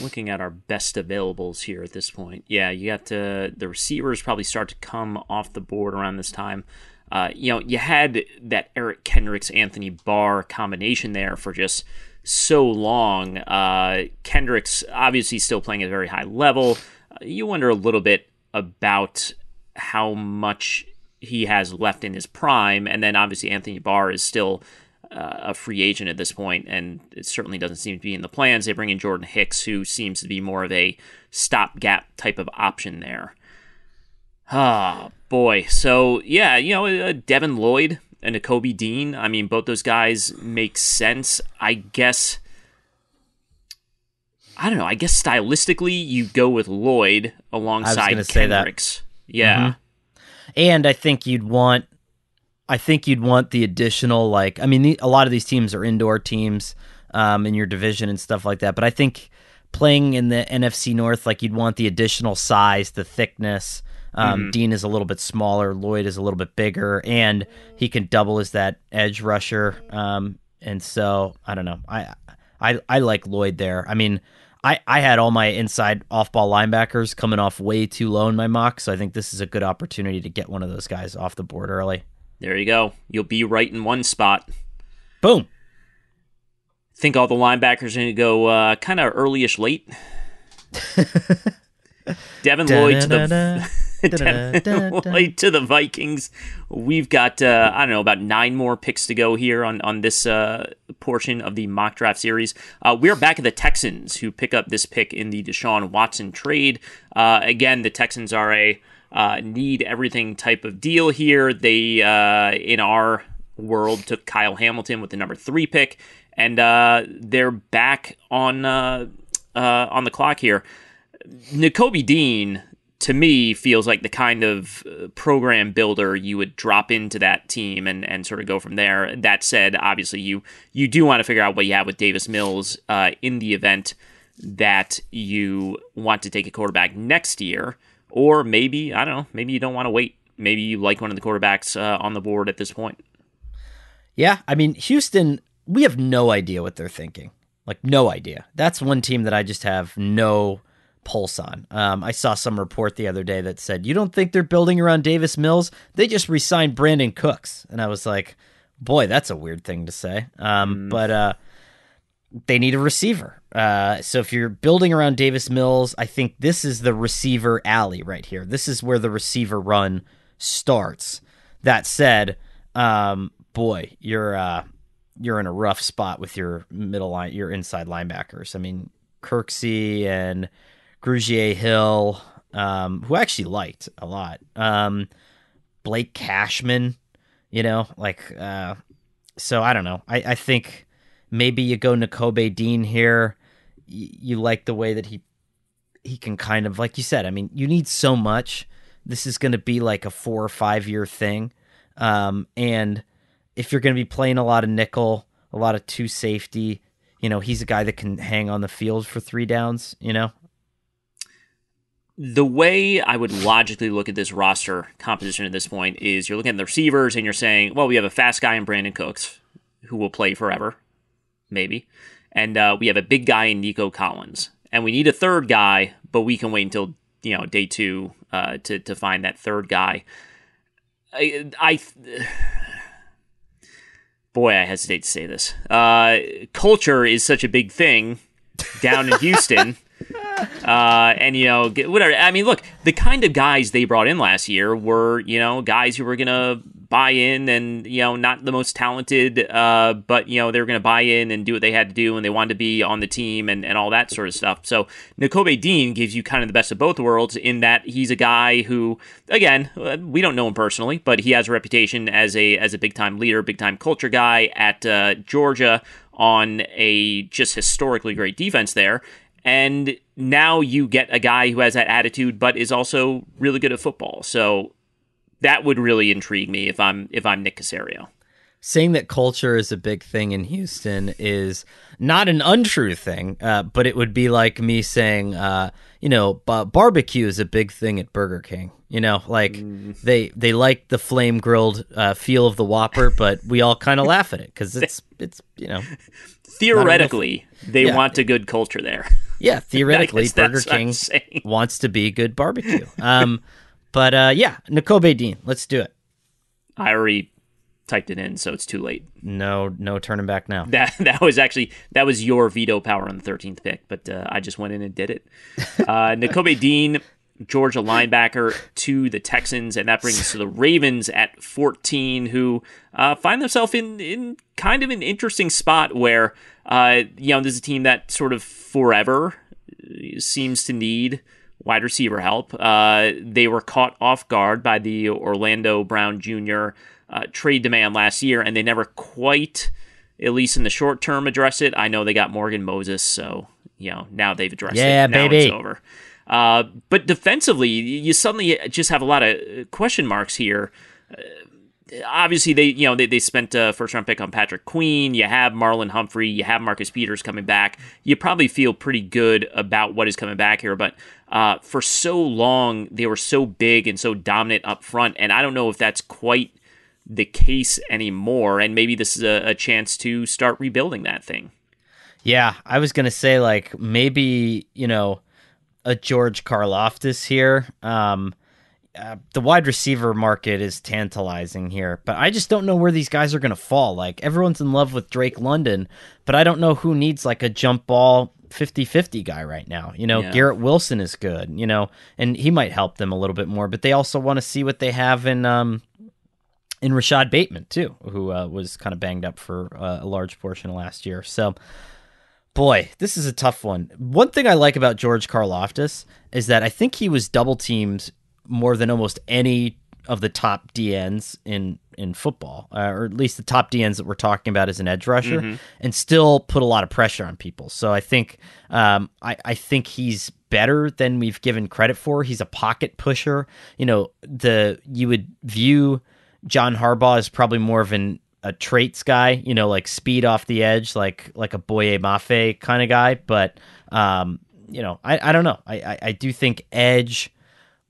looking at our best availables here at this point. Yeah, you got to, the receivers probably start to come off the board around this time. Uh, you know, you had that Eric Kendricks Anthony Barr combination there for just so long. Uh, Kendricks obviously still playing at a very high level. Uh, you wonder a little bit about how much he has left in his prime, and then obviously Anthony Barr is still uh, a free agent at this point, and it certainly doesn't seem to be in the plans. They bring in Jordan Hicks, who seems to be more of a stopgap type of option there. Ah, boy. So, yeah, you know, uh, Devin Lloyd and Kobe Dean, I mean, both those guys make sense. I guess, I don't know, I guess stylistically, you go with Lloyd alongside gonna say that. Kendricks. Yeah. Mhm. and I think you'd want, I think you'd want the additional like, I mean, the, a lot of these teams are indoor teams um, in your division and stuff like that. But I think playing in the NFC North, like you'd want the additional size, the thickness. Um, Mhm. Dean is a little bit smaller. Lloyd is a little bit bigger, and he can double as that edge rusher. Um, and so I don't know. I I I like Lloyd there. I mean, I I had all my inside off ball linebackers coming off way too low in my mock, so I think this is a good opportunity to get one of those guys off the board early. There you go. You'll be right in one spot. Boom. Think all the linebackers are going to go uh, kind of early-ish late. Devin Lloyd to the Da-da-da-da. To the Vikings. We've got uh, I don't know about nine more picks to go here on on this uh, portion of the mock draft series. Uh, we're back at the Texans, who pick up this pick in the Deshaun Watson trade. Uh, again, the Texans are a uh, need everything type of deal here. They uh, in our world took Kyle Hamilton with the number three pick, and they're back on on the clock here. Nakobe Dean to me feels like the kind of uh, program builder you would drop into that team and, and sort of go from there. That said, obviously you you do want to figure out what you have with Davis Mills uh, in the event that you want to take a quarterback next year, or maybe I don't know, maybe you don't want to wait. Maybe you like one of the quarterbacks uh, on the board at this point. Yeah, I mean Houston, we have no idea what they're thinking. Like no idea. That's one team that I just have no pulse on. Um, I saw some report the other day that said, "You don't think they're building around Davis Mills? They just re-signed Brandin Cooks," and I was like, "Boy, that's a weird thing to say." Um, mm. But uh, they need a receiver. Uh, so if you're building around Davis Mills, I think this is the receiver alley right here. This is where the receiver run starts. That said, um, boy, you're uh, you're in a rough spot with your middle line, your inside linebackers. I mean, Kirksey and Grugier Hill, um, who I actually liked a lot. Um, Blake Cashman, you know, like, uh, so I don't know. I, I think maybe you go Nakobe Dean here. Y- you like the way that he he can kind of, like you said, I mean, you need so much. This is going to be like a four or five year thing. Um, and if you're going to be playing a lot of nickel, a lot of two safety, you know, he's a guy that can hang on the field for three downs, you know? The way I would logically look at this roster composition at this point is you're looking at the receivers and you're saying, well, we have a fast guy in Brandin Cooks who will play forever, maybe. And uh, we have a big guy in Nico Collins. And we need a third guy, but we can wait until, you know, day two uh, to, to find that third guy. I, I boy, I hesitate to say this. Uh, culture is such a big thing down in Houston. Uh, and you know, whatever. I mean, look, the kind of guys they brought in last year were, you know, guys who were gonna buy in and you know, not the most talented, uh, but you know, they were gonna buy in and do what they had to do, and they wanted to be on the team and, and all that sort of stuff. So Nakobe Dean gives you kind of the best of both worlds in that he's a guy who, again, we don't know him personally, but he has a reputation as a as a big time leader, big time culture guy at uh, Georgia on a just historically great defense there. And now you get a guy who has that attitude, but is also really good at football. So that would really intrigue me if I'm if I'm Nick Caserio. Saying that culture is a big thing in Houston is not an untrue thing, uh, but it would be like me saying, uh, you know, b- barbecue is a big thing at Burger King. You know, like mm. they they like the flame grilled uh, feel of the Whopper, but we all kind of laugh at it because it's it's you know theoretically they yeah. want a good culture there. Yeah, theoretically, Burger King wants to be good barbecue. Um, but uh, yeah, Nakobe Dean, let's do it. I already typed it in, so it's too late. No, no turning back now. That that was actually that was your veto power on the thirteenth pick, but uh, I just went in and did it. Uh, Nakobe Dean, Georgia linebacker to the Texans, and that brings us to the Ravens at fourteen, who uh, find themselves in in kind of an interesting spot where uh, you know, this is a team that sort of forever seems to need wide receiver help. Uh, they were caught off guard by the Orlando Brown Jr. Uh, trade demand last year, and they never quite, at least in the short term, address it. I know they got Morgan Moses, so you know now they've addressed yeah, it. Yeah, baby. it's over. Uh, but defensively, you suddenly just have a lot of question marks here. Uh, obviously they you know they, they spent a first round pick on Patrick Queen. You have Marlon Humphrey. You have Marcus Peters coming back. You probably feel pretty good about what is coming back here. But uh, for so long they were so big and so dominant up front, and I don't know if that's quite the case anymore. And maybe this is a, a chance to start rebuilding that thing. Yeah, I was gonna say like maybe you know a George Karlaftis here. Um, uh, the wide receiver market is tantalizing here, but I just don't know where these guys are going to fall. Like everyone's in love with Drake London, but I don't know who needs like a jump ball 50-50 guy right now. You know, Yeah. Garrett Wilson is good, you know, and he might help them a little bit more, but they also want to see what they have in um in Rashod Bateman too, who uh, was kind of banged up for uh, a large portion of last year. So boy, this is a tough one. One thing I like about George Karlaftis is that I think he was double teamed more than almost any of the top DNs in in football, uh, or at least the top DNs that we're talking about as an edge rusher, and still put a lot of pressure on people. So I think um, I, I think he's better than we've given credit for. He's a pocket pusher. You know, the you would view John Harbaugh as probably more of an a traits guy, you know, like speed off the edge, like like a Boye Mafe kind of guy. But um, you know, I, I don't know. I, I, I do think edge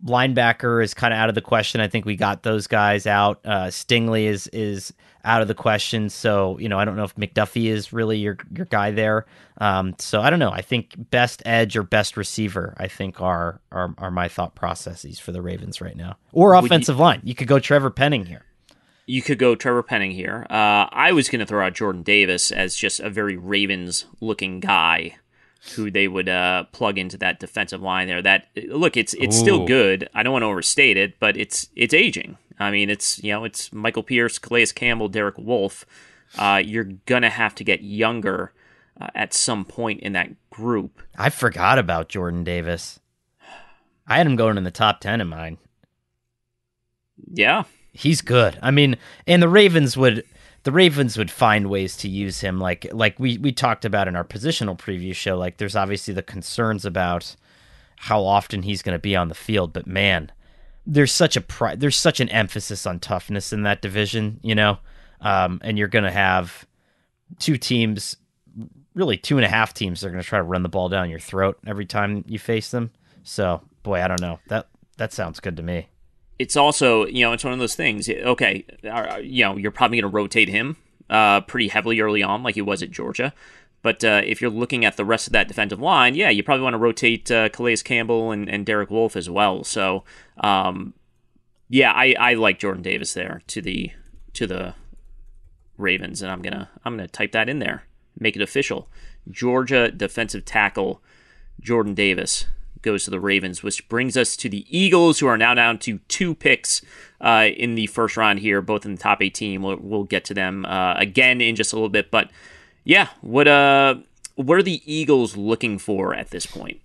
linebacker is kind of out of the question. I think we got those guys out. Uh, Stingley is is out of the question. So you know, I don't know if McDuffie is really your your guy there. Um, so I don't know. I think best edge or best receiver. I think are are are my thought processes for the Ravens right now, or you- offensive line. You could go Trevor Penning here. You could go Trevor Penning here. Uh, I was going to throw out Jordan Davis as just a very Ravens looking guy who they would uh, plug into that defensive line there. That look, it's it's still good. I don't want to overstate it, but it's it's aging. I mean, it's you know, it's Michael Pierce, Calais Campbell, Derek Wolfe. Uh, you're gonna have to get younger uh, at some point in that group. I forgot about Jordan Davis. I had him going in the top 10 in mine. Yeah, He's good. I mean, and the Ravens would the Ravens would find ways to use him like like we we talked about in our positional preview show like there's obviously the concerns about how often he's going to be on the field, but man, there's such a pri- there's such an emphasis on toughness in that division, you know. Um, and you're going to have two teams really two and a half teams that are going to try to run the ball down your throat every time you face them. So, boy, I don't know. That that sounds good to me. It's also you know it's one of those things. Okay, you know you're probably going to rotate him uh, pretty heavily early on, like he was at Georgia. But uh, if you're looking at the rest of that defensive line, yeah, you probably want to rotate uh, Calais Campbell and, and Derek Wolfe as well. So, um, yeah, I, I like Jordan Davis there to the to the Ravens, and I'm gonna I'm gonna type that in there, make it official. Georgia defensive tackle Jordan Davis goes to the Ravens, which brings us to the Eagles, who are now down to two picks uh, in the first round here, both in the top 18. We'll, we'll get to them uh, again in just a little bit, but yeah, what uh, what are the Eagles looking for at this point?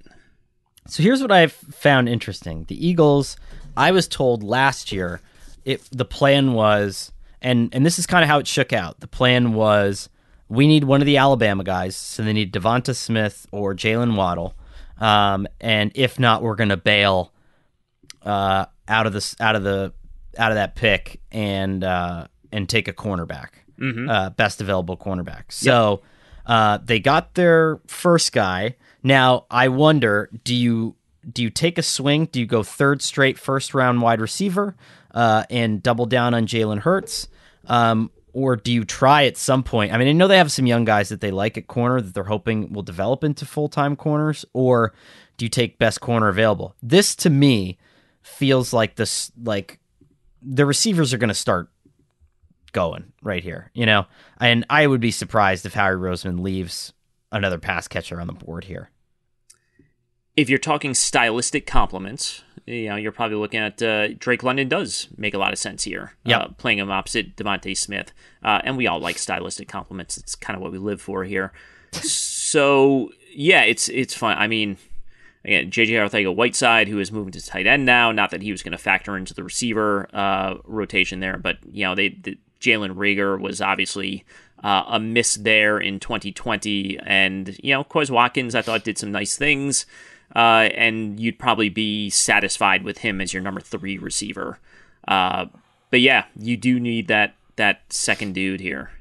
So here's what I've found interesting. The Eagles, I was told last year, it the plan was, and and this is kind of how it shook out. The plan was we need one of the Alabama guys, so they need DeVonta Smith or Jalen Waddle, um, and if not, we're gonna bail uh, out of this out of the out of that pick and uh, and take a cornerback, uh, best available cornerback. So uh, they got their first guy. Now I wonder, do you do you take a swing? Do you go third straight first round wide receiver uh, and double down on Jalen Hurts? Um, or do you try at some point? I mean, I know they have some young guys that they like at corner that they're hoping will develop into full time corners, or do you take best corner available? This to me feels like this like the receivers are going to start going right here, you know. And I would be surprised if Howie Roseman leaves another pass catcher on the board here. If you're talking stylistic compliments, you know you're probably looking at uh, Drake London. Does make a lot of sense here. Yep. uh, playing him opposite DeVonta Smith, uh, and we all like stylistic compliments. It's kind of what we live for here. so yeah, it's it's fun. I mean, again, JJ Arcega-Whiteside, who is moving to tight end now. Not that he was going to factor into the receiver uh, rotation there, but you know, they the, Jalen Reagor was obviously uh, a miss there in 2020, and you know, Quez Watkins, I thought did some nice things, uh, and you'd probably be satisfied with him as your number three receiver. Uh, but yeah, you do need that that second dude here.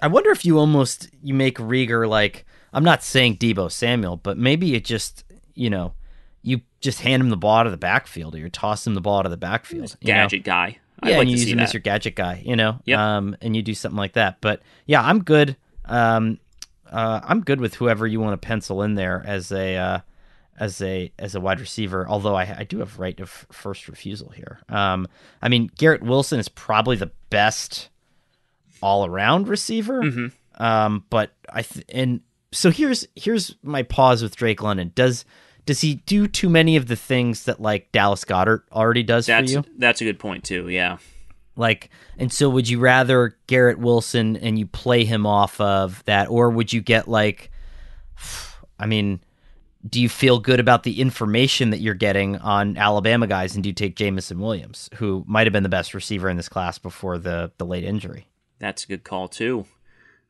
I wonder if you almost you make Reagor like I'm not saying Deebo Samuel, but maybe it just you know you just hand him the ball out of the backfield or you toss him the ball out of the backfield. you know? Gadget guy. I'd yeah, like and you to use him that. as your gadget guy, you know. Yep. Um, and you do something like that. But yeah, I'm good. Um, uh, I'm good with whoever you want to pencil in there as a uh, as a as a wide receiver. Although I, I do have right of first refusal here. Um, I mean Garrett Wilson is probably the best all around receiver. Mm-hmm. Um, but I th- and so here's here's my pause with Drake London. Does does he do too many of the things that like Dallas Goedert already does That's for you? that's a good point too. Yeah. Like, and so would you rather Garrett Wilson and you play him off of that, or would you get like, I mean, do you feel good about the information that you're getting on Alabama guys, and do you take Jameson Williams, who might have been the best receiver in this class before the the late injury? That's a good call too.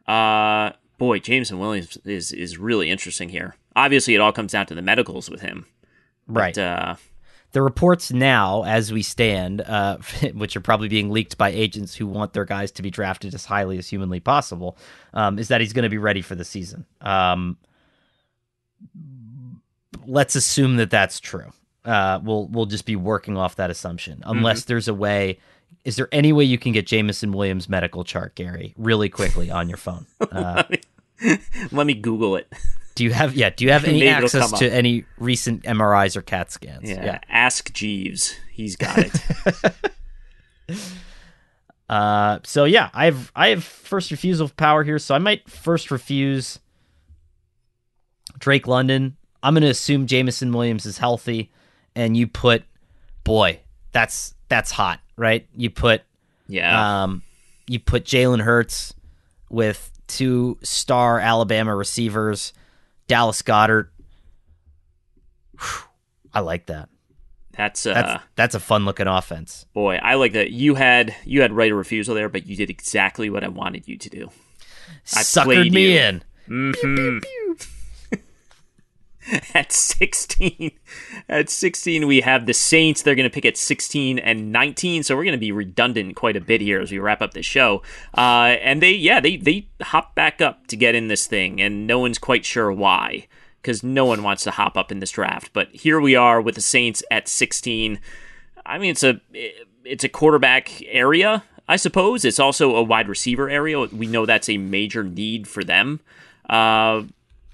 Uh, boy, Jameson Williams is is really interesting here. Obviously, it all comes down to the medicals with him. Right. But, uh, the reports now, as we stand, uh, which are probably being leaked by agents who want their guys to be drafted as highly as humanly possible, um, is that he's going to be ready for the season. Um, let's assume that that's true. Uh, we'll we'll just be working off that assumption, unless there's a way. Is there any way you can get Jameson Williams' medical chart, Gary, really quickly on your phone? Uh, let me Google it. do you have yeah? Do you have any access to any recent MRIs or CAT scans? Yeah. Ask Jeeves. He's got it. Uh, so yeah, I have I have first refusal power here, so I might first refuse Drake London. I'm gonna assume Jameson Williams is healthy, and you put, boy, that's that's hot, right? You put, yeah. um, you put Jalen Hurts with two star Alabama receivers, Dallas Goedert. Whew, I like that. that's uh That's that's a fun looking offense. boy, I like that. You had you had right of refusal there, but you did exactly what I wanted you to do. I Suckered me you. in. Mhm. at 16 at 16 we have the saints. They're going to pick at 16 and 19 so we're going to be redundant quite a bit here as we wrap up the show. Uh, and they yeah they they hop back up to get in this thing and no one's quite sure why because no one wants to hop up in this draft. But here we are with the saints at 16 i mean it's a it's a quarterback area i suppose. It's also a wide receiver area. We know that's a major need for them. Uh,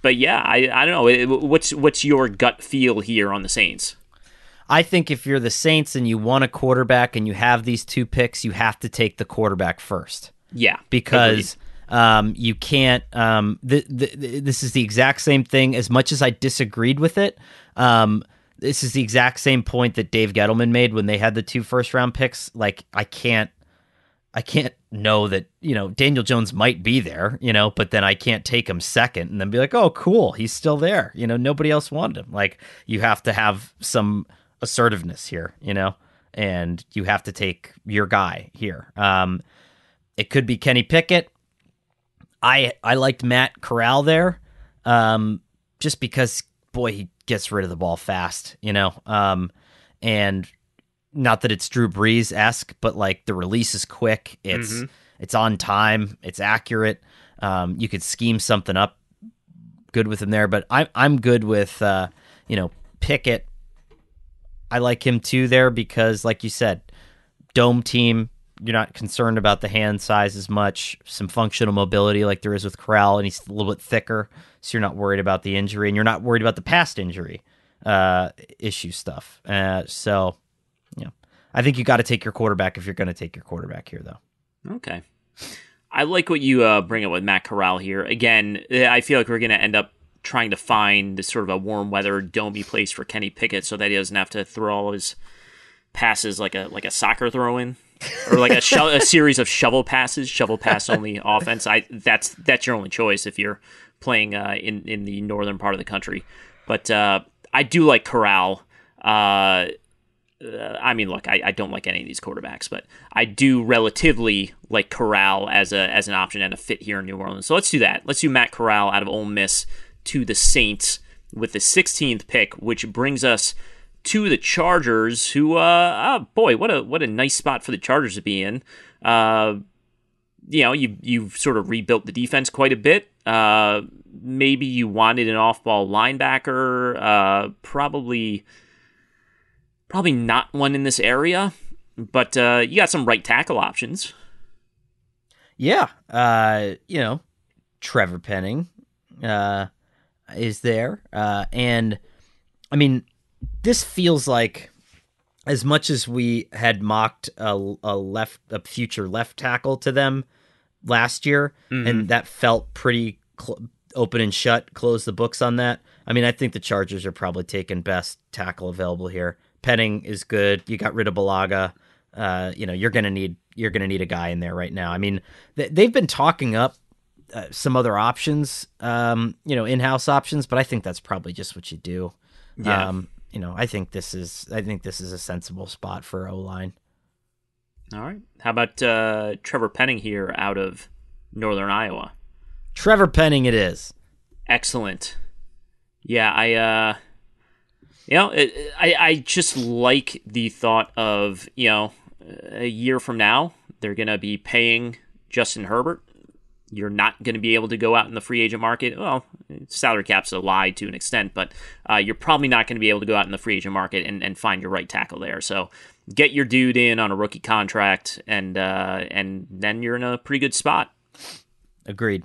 but yeah, I, I don't know. What's what's your gut feel here on the Saints? I think if you're the Saints and you want a quarterback and you have these two picks, you have to take the quarterback first Yeah, because um, you can't. Um, th- th- th- this is the exact same thing. As much as I disagreed with it, um, this is the exact same point that Dave Gettleman made when they had the two first round picks. Like I can't. I can't know that, you know, Daniel Jones might be there, you know, but then I can't take him second and then be like, oh, cool, he's still there. You know, nobody else wanted him. Like, you have to have some assertiveness here, you know, and you have to take your guy here. Um, it could be Kenny Pickett. I I liked Matt Corral there, um, just because boy he gets rid of the ball fast, you know, um, and not that it's Drew Brees esque, but like the release is quick. It's it's on time. It's accurate. Um, you could scheme something up good with him there, but I'm I'm good with uh, you know Pickett. I like him too there because, like you said, dome team. You're not concerned about the hand size as much. Some functional mobility, like there is with Corral, and he's a little bit thicker, so you're not worried about the injury, and you're not worried about the past injury uh, issue stuff. Uh, so, I think you got to take your quarterback if you're going to take your quarterback here, though. Okay. I like what you uh, bring up with Matt Corral here. Again, I feel like we're going to end up trying to find this sort of a warm weather domey place for Kenny Pickett so that he doesn't have to throw all his passes like a like a soccer throw in or like a, sho- a series of shovel passes, shovel pass only offense. I that's that's your only choice if you're playing uh, in in the northern part of the country. But uh, I do like Corral. Uh, uh, I mean, look, I, I don't like any of these quarterbacks, but I do relatively like Corral as a as an option and a fit here in New Orleans. So let's do that. Let's do Matt Corral out of Ole Miss to the Saints with the 16th pick, which brings us to the Chargers. Who, uh, oh boy, what a what a nice spot for the Chargers to be in. Uh, you know, you you've sort of rebuilt the defense quite a bit. Uh, maybe you wanted an off-ball linebacker. Uh, probably probably not one in this area, but uh, you got some right tackle options. Yeah, uh, you know, Trevor Penning uh, is there, uh, and I mean, this feels like as much as we had mocked a, a left, a future left tackle to them last year, and that felt pretty cl- open and shut, close the books on that. I mean, I think the Chargers are probably taking best tackle available here. Penning is good. You got rid of Bulaga. Uh, you know, you're gonna need you're gonna need a guy in there right now. I mean, th- they've been talking up uh, some other options, um, you know, in-house options, but I think that's probably just what you do. Yeah. Um, you know, I think this is I think this is a sensible spot for O line. All right. How about uh, Trevor Penning here out of Northern Iowa? Trevor Penning, it is. Excellent. Yeah, I, uh, you know, it, I, I just like the thought of, you know, a year from now, they're to be paying Justin Herbert. You're not going to be able to go out in the free agent market. Well, salary cap's a lie to an extent, but uh, you're probably not going to be able to go out in the free agent market and, and find your right tackle there. So get your dude in on a rookie contract, and uh, and then you're in a pretty good spot. Agreed.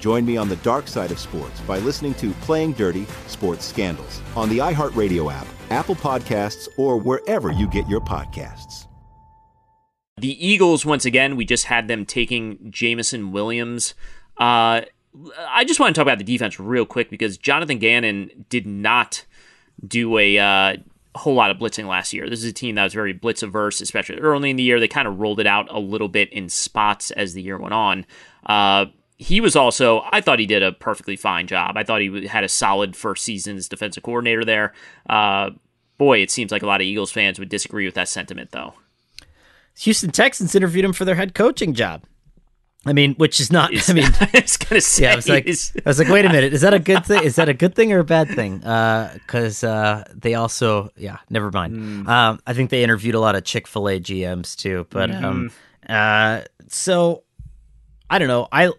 Join me on the dark side of sports by listening to Playing Dirty Sports Scandals on the iHeartRadio app, Apple Podcasts, or wherever you get your podcasts. The Eagles, once again, we just had them taking Jameson Williams. Uh, I just want to talk about the defense real quick because Jonathan Gannon did not do a uh, whole lot of blitzing last year. This is a team that was very blitz averse, especially early in the year. They kind of rolled it out a little bit in spots as the year went on. Uh, he was also, I thought he did a perfectly fine job. I thought he had a solid first season as defensive coordinator there. Uh, boy, it seems like a lot of Eagles fans would disagree with that sentiment, though. Houston Texans interviewed him for their head coaching job. I mean, which is not. I mean, I was gonna say. Yeah, I was like, is- I was like, wait a minute, is that a good thing? Is that a good thing or a bad thing? Because uh, they also, yeah, never mind. Um, I think they interviewed a lot of Chick Fil A GMs too, but um, uh, so I don't know. I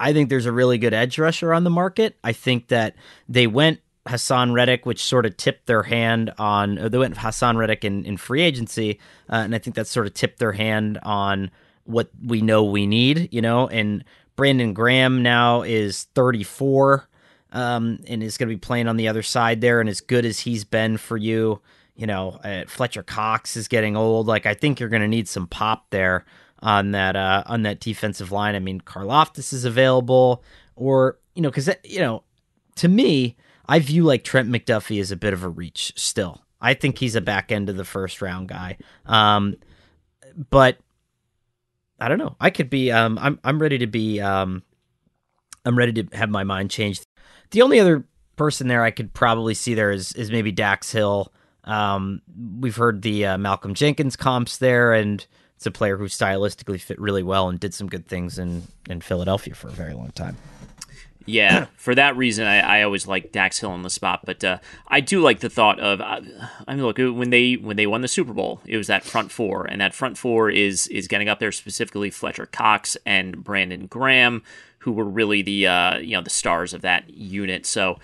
I think there's a really good edge rusher on the market. I think that they went Haason Reddick, which sort of tipped their hand on. They went Haason Reddick in, in free agency, uh, and I think that sort of tipped their hand on what we know we need, you know. And Brandon Graham now is 34 um, and is going to be playing on the other side there. And as good as he's been for you, you know, uh, Fletcher Cox is getting old. Like I think you're going to need some pop there on that uh, on that defensive line. I mean, Karlaftis is available, or you know, because you know, to me, I view like Trent McDuffie as a bit of a reach still. I think he's a back end of the first round guy. Um, but I don't know. I could be. Um, I'm I'm ready to be. Um, I'm ready to have my mind changed. The only other person there I could probably see there is is maybe Dax Hill. Um, we've heard the uh, Malcolm Jenkins comps there, and it's a player who stylistically fit really well and did some good things in in Philadelphia for a very long time. Yeah, for that reason, I, I always like Dax Hill on the spot, but uh, I do like the thought of. Uh, I mean, look when they when they won the Super Bowl, it was that front four, and that front four is is getting up there specifically Fletcher Cox and Brandon Graham, who were really the uh, you know the stars of that unit. So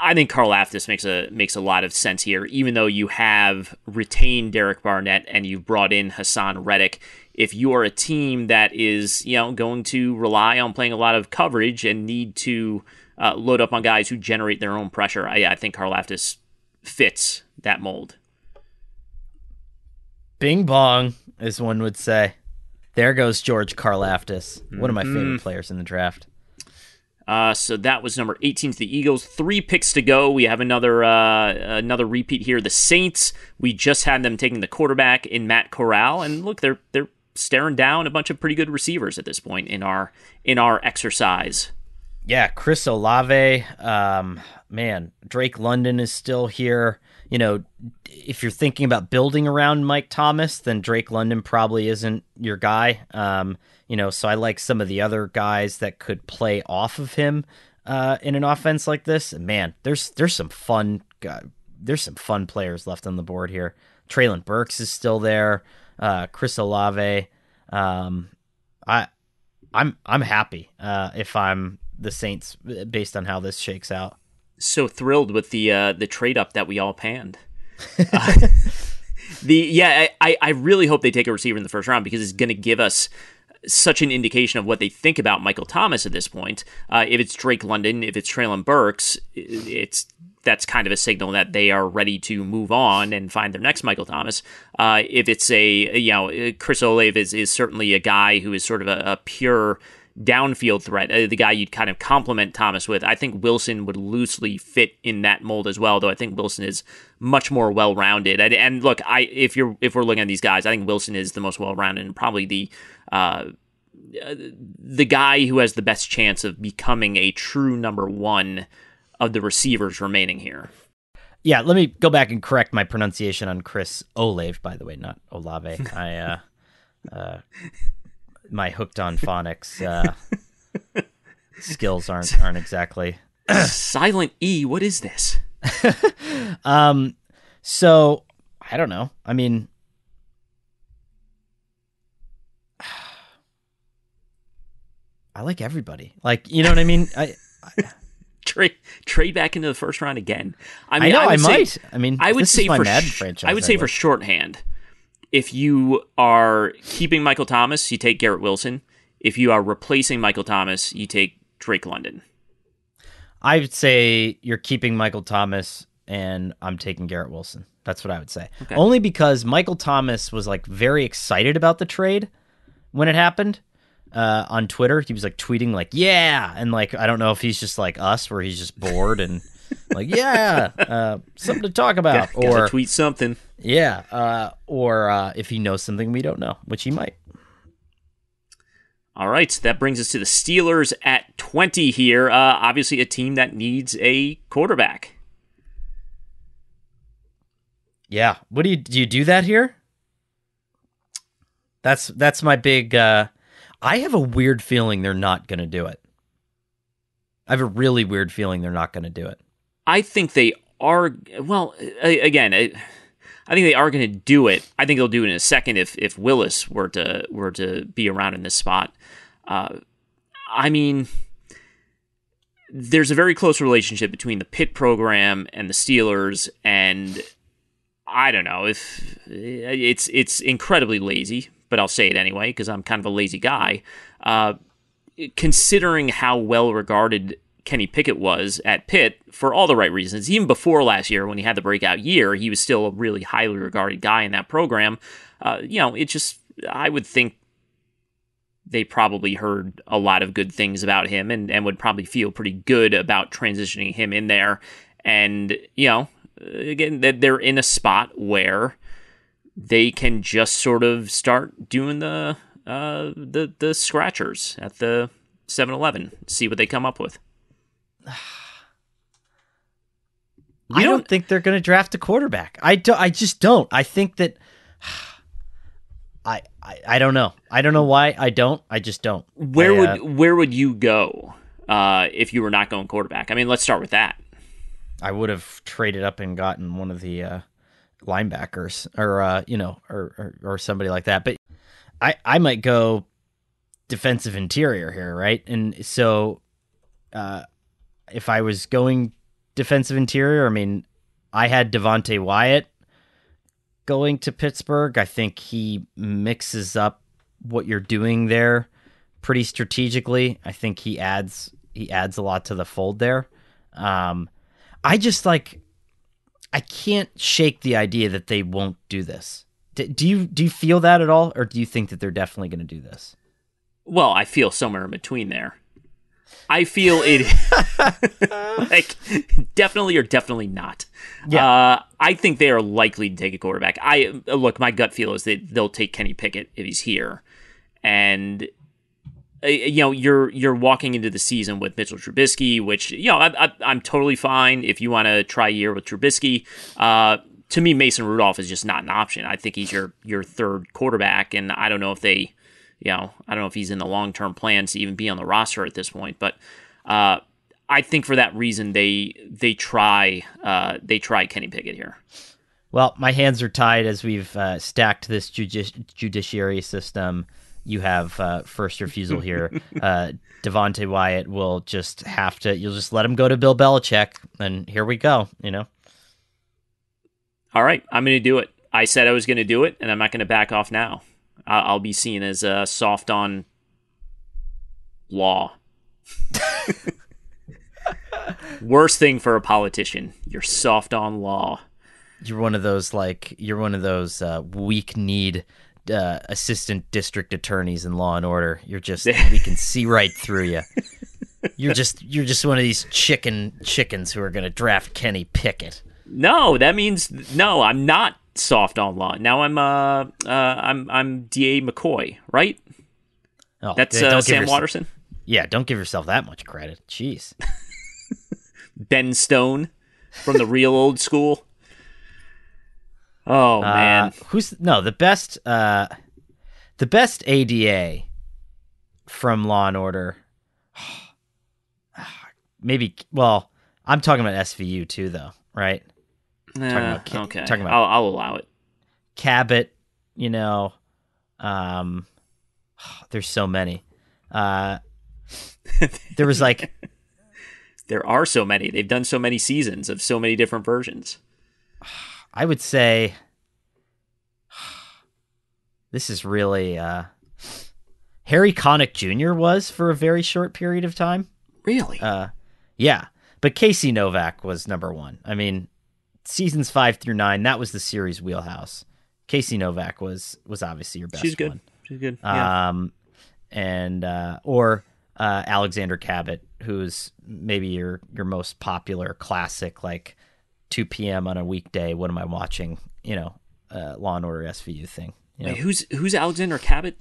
I think Karlaftis makes a makes a lot of sense here, even though you have retained Derek Barnett and you've brought in Haason Reddick. If you are a team that is, you know, going to rely on playing a lot of coverage and need to uh, load up on guys who generate their own pressure. I, I think Karlaftis fits that mold. Bing bong, as one would say. There goes George Karlaftis, one of my favorite players in the draft. Uh, so that was number 18 to the Eagles. Three picks to go. We have another uh, another repeat here. The Saints. We just had them taking the quarterback in Matt Corral, and look, they're they're staring down a bunch of pretty good receivers at this point in our in our exercise. Yeah, Chris Olave. Um, man, Drake London is still here. You know, if you're thinking about building around Mike Thomas, then Drake London probably isn't your guy. Um, you know, so I like some of the other guys that could play off of him uh, in an offense like this. And man, there's there's some fun there's some fun players left on the board here. Treylon Burks is still there. Uh, Chris Olave. Um, I I'm I'm happy uh, if I'm the Saints based on how this shakes out. So thrilled with the uh, the trade up that we all panned. Uh, the yeah, I, I really hope they take a receiver in the first round because it's going to give us such an indication of what they think about Michael Thomas at this point. Uh, if it's Drake London, if it's Treylon Burks, it's that's kind of a signal that they are ready to move on and find their next Michael Thomas. Uh, if it's a you know Chris Olave is, is certainly a guy who is sort of a, a pure downfield threat, uh, the guy you'd kind of complement Thomas with. I think Wilson would loosely fit in that mold as well, though I think Wilson is much more well-rounded. And, and look, I if you're if we're looking at these guys, I think Wilson is the most well-rounded and probably the uh, the guy who has the best chance of becoming a true number one of the receivers remaining here. Yeah, let me go back and correct my pronunciation on Chris Olave, by the way, not Olave. I uh, uh, my hooked on phonics uh, skills aren't aren't exactly silent e. What is this? um, so I don't know. I mean, I like everybody. Like you know what I mean. I, I trade trade back into the first round again. I mean, I know I, I might. Say, I mean, I would say for sh- I would say for shorthand if you are keeping Michael Thomas, you take Garrett Wilson. If you are replacing Michael Thomas, you take Drake London. I would say you're keeping Michael Thomas and I'm taking Garrett Wilson. That's what I would say. Okay. Only because Michael Thomas was like very excited about the trade when it happened uh, on Twitter. He was like tweeting like, "Yeah," and like I don't know if he's just like us, where he's just bored and like, "Yeah, uh, something to talk about," got, or tweet something. Yeah, uh, or uh, if he knows something we don't know, which he might. All right, that brings us to the Steelers at 20 here. Uh, obviously, a team that needs a quarterback. Yeah, what do you do? You do that here? That's that's my big. Uh, I have a weird feeling they're not going to do it. I have a really weird feeling they're not going to do it. I think they are. Well, again. I think they are going to do it. I think they'll do it in a second if if Willis were to were to be around in this spot. Uh, I mean, there's a very close relationship between the Pitt program and the Steelers, and I don't know if it's it's incredibly lazy, but I'll say it anyway because I'm kind of a lazy guy. Uh, considering how well regarded Kenny Pickett was at Pitt for all the right reasons. Even before last year, when he had the breakout year, he was still a really highly regarded guy in that program. Uh, you know, it just, I would think they probably heard a lot of good things about him and, and would probably feel pretty good about transitioning him in there. And, you know, again, that they're in a spot where they can just sort of start doing the uh, the the scratchers at the 7-Eleven, see what they come up with. I don't, don't think they're going to draft a quarterback. I do, I just don't. I think that I, I I don't know. I don't know why I don't. I just don't. Where I, would uh, where would you go uh, if you were not going quarterback? I mean, let's start with that. I would have traded up and gotten one of the uh, linebackers, or uh, you know, or, or or somebody like that. But I I might go defensive interior here, right? And so uh, if I was going defensive interior, I mean, I had Devonte Wyatt going to Pittsburgh. I think he mixes up what you're doing there pretty strategically. I think he adds he adds a lot to the fold there. Um, I just like I can't shake the idea that they won't do this. D- do you do you feel that at all, or do you think that they're definitely going to do this? Well, I feel somewhere in between there. I feel it like definitely or definitely not. Yeah. Uh, I think they are likely to take a quarterback. I look, my gut feel is that they'll take Kenny Pickett if he's here, and uh, you know you're you're walking into the season with Mitchell Trubisky, which you know I, I, I'm totally fine if you want to try a year with Trubisky. Uh, to me, Mason Rudolph is just not an option. I think he's your your third quarterback, and I don't know if they you know, I don't know if he's in the long term plans to even be on the roster at this point, but uh, I think for that reason they they try uh, they try Kenny Pickett here. Well, my hands are tied as we've uh, stacked this judici- judiciary system. You have uh, first refusal here. uh, Devonte Wyatt will just have to. You'll just let him go to Bill Belichick, and here we go. You know. All right, I'm going to do it. I said I was going to do it, and I'm not going to back off now. I'll be seen as uh, soft on law. Worst thing for a politician. You're soft on law. You're one of those like you're one of those uh, weak need uh, assistant district attorneys in Law and Order. You're just we can see right through you. You're just you're just one of these chicken chickens who are going to draft Kenny Pickett. No, that means no. I'm not soft on law. Now I'm uh, uh I'm I'm Da McCoy, right? Oh, That's uh, Sam yourself- Waterston. Yeah, don't give yourself that much credit. Jeez. Ben Stone from the real old school. Oh man, Uh, who's no the best? Uh, the best ADA from Law and Order. Maybe. Well, I'm talking about SVU too, though, right? Nah, about Ken- okay. talking about- I'll, I'll allow it. Cabot, you know, um, there's so many. Uh, there was like, There are so many. They've done so many seasons of so many different versions. I would say, this is really uh, Harry Connick Jr. was for a very short period of time. Really? Uh, yeah, but Casey Novak was number one. I mean, seasons five through nine, that was the series wheelhouse. Casey Novak was was obviously your best. She's good. one. She's good. Yeah. Um, and uh, or uh, Alexandra Cabot, who's maybe your your most popular classic, like 2 p.m. on a weekday. What am I watching? You know, uh, Law and Order SVU thing. You know? Wait, who's who's Alexandra Cabot?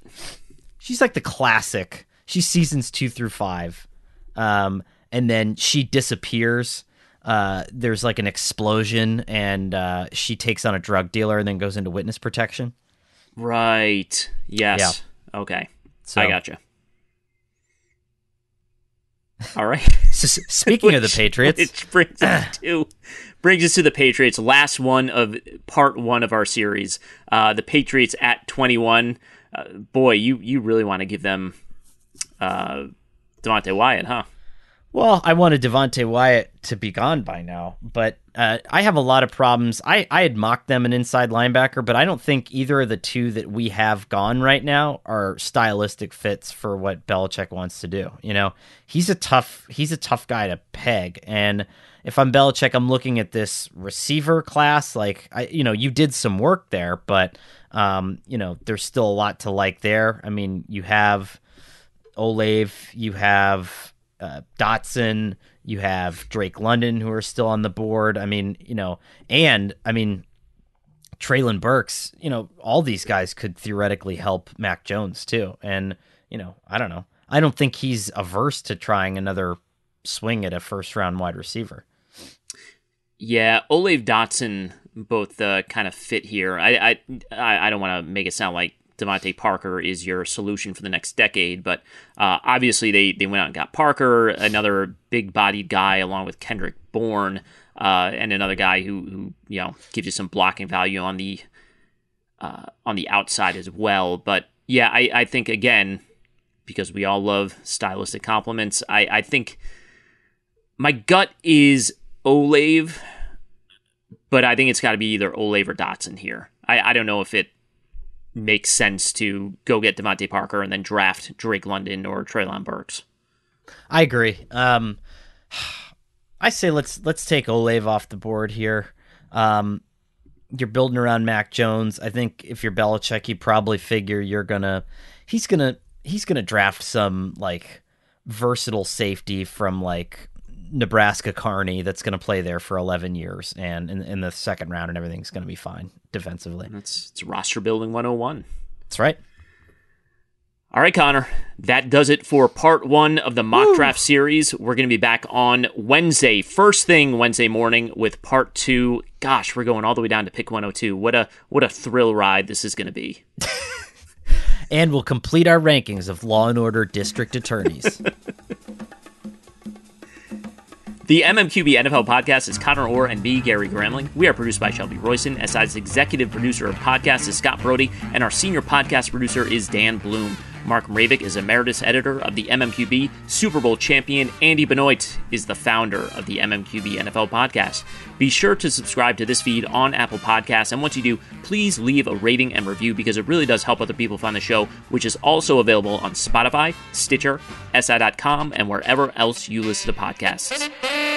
she's like the classic. She's seasons two through five, um, and then she disappears. Uh, there's like an explosion, and uh, she takes on a drug dealer, and then goes into witness protection. Right. Yes. Yeah. Okay. So- I gotcha. All right. So, speaking of the Patriots, which brings us to brings us to the Patriots. Last one of part one of our series. Uh, the Patriots at twenty one. Uh, boy, you you really want to give them uh, Devonte Wyatt, huh? Well, I wanted Devonte Wyatt to be gone by now, but uh, I have a lot of problems. I, I had mocked them an inside linebacker, but I don't think either of the two that we have gone right now are stylistic fits for what Belichick wants to do. You know, he's a tough he's a tough guy to peg, and if I'm Belichick, I'm looking at this receiver class. Like, I you know, you did some work there, but um, you know, there's still a lot to like there. I mean, you have Olave, you have uh, Dotson, you have Drake London, who are still on the board. I mean, you know, and I mean, Treylon Burks, you know, all these guys could theoretically help Mac Jones too. And, you know, I don't know. I don't think he's averse to trying another swing at a first round wide receiver. Yeah, Olave Dotson both uh, kind of fit here. I I I I don't want to make it sound like DeVante Parker is your solution for the next decade, but uh, obviously they they went out and got Parker, another big bodied guy, along with Kendrick Bourne, uh, and another guy who who you know gives you some blocking value on the uh, on the outside as well. But yeah, I I think again because we all love stylistic compliments. I I think my gut is Olave, but I think it's got to be either Olave or Dotson here. I, I don't know if it makes sense to go get DeVante Parker and then draft Drake London or Treylon Burks. I agree. Um, I say let's let's take Olave off the board here. Um, you're building around Mac Jones. I think if you're Belichick, you probably figure you're gonna he's gonna he's gonna draft some like versatile safety from like Nebraska Kearney that's going to play there for 11 years and in, in the second round and everything's going to be fine defensively. That's it's roster building 101. That's right. All right, Conor, that does it for part one of the mock Woo. draft series. We're going to be back on Wednesday, first thing Wednesday morning, with part two. Gosh, we're going all the way down to pick 102. What a what a thrill ride this is going to be. and we'll complete our rankings of Law and Order district attorneys. The MMQB NFL podcast is Conor Orr and me, Gary Gramling. We are produced by Shelby Royson. SI's executive producer of podcasts is Scott Brody, and our senior podcast producer is Dan Bloom. Mark Mravic is emeritus editor of the MMQB. Super Bowl champion Andy Benoit is the founder of the MMQB NFL podcast. Be sure to subscribe to this feed on Apple Podcasts, and once you do, please leave a rating and review because it really does help other people find the show, which is also available on Spotify, Stitcher, SI.com, and wherever else you listen to podcasts.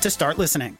to start listening.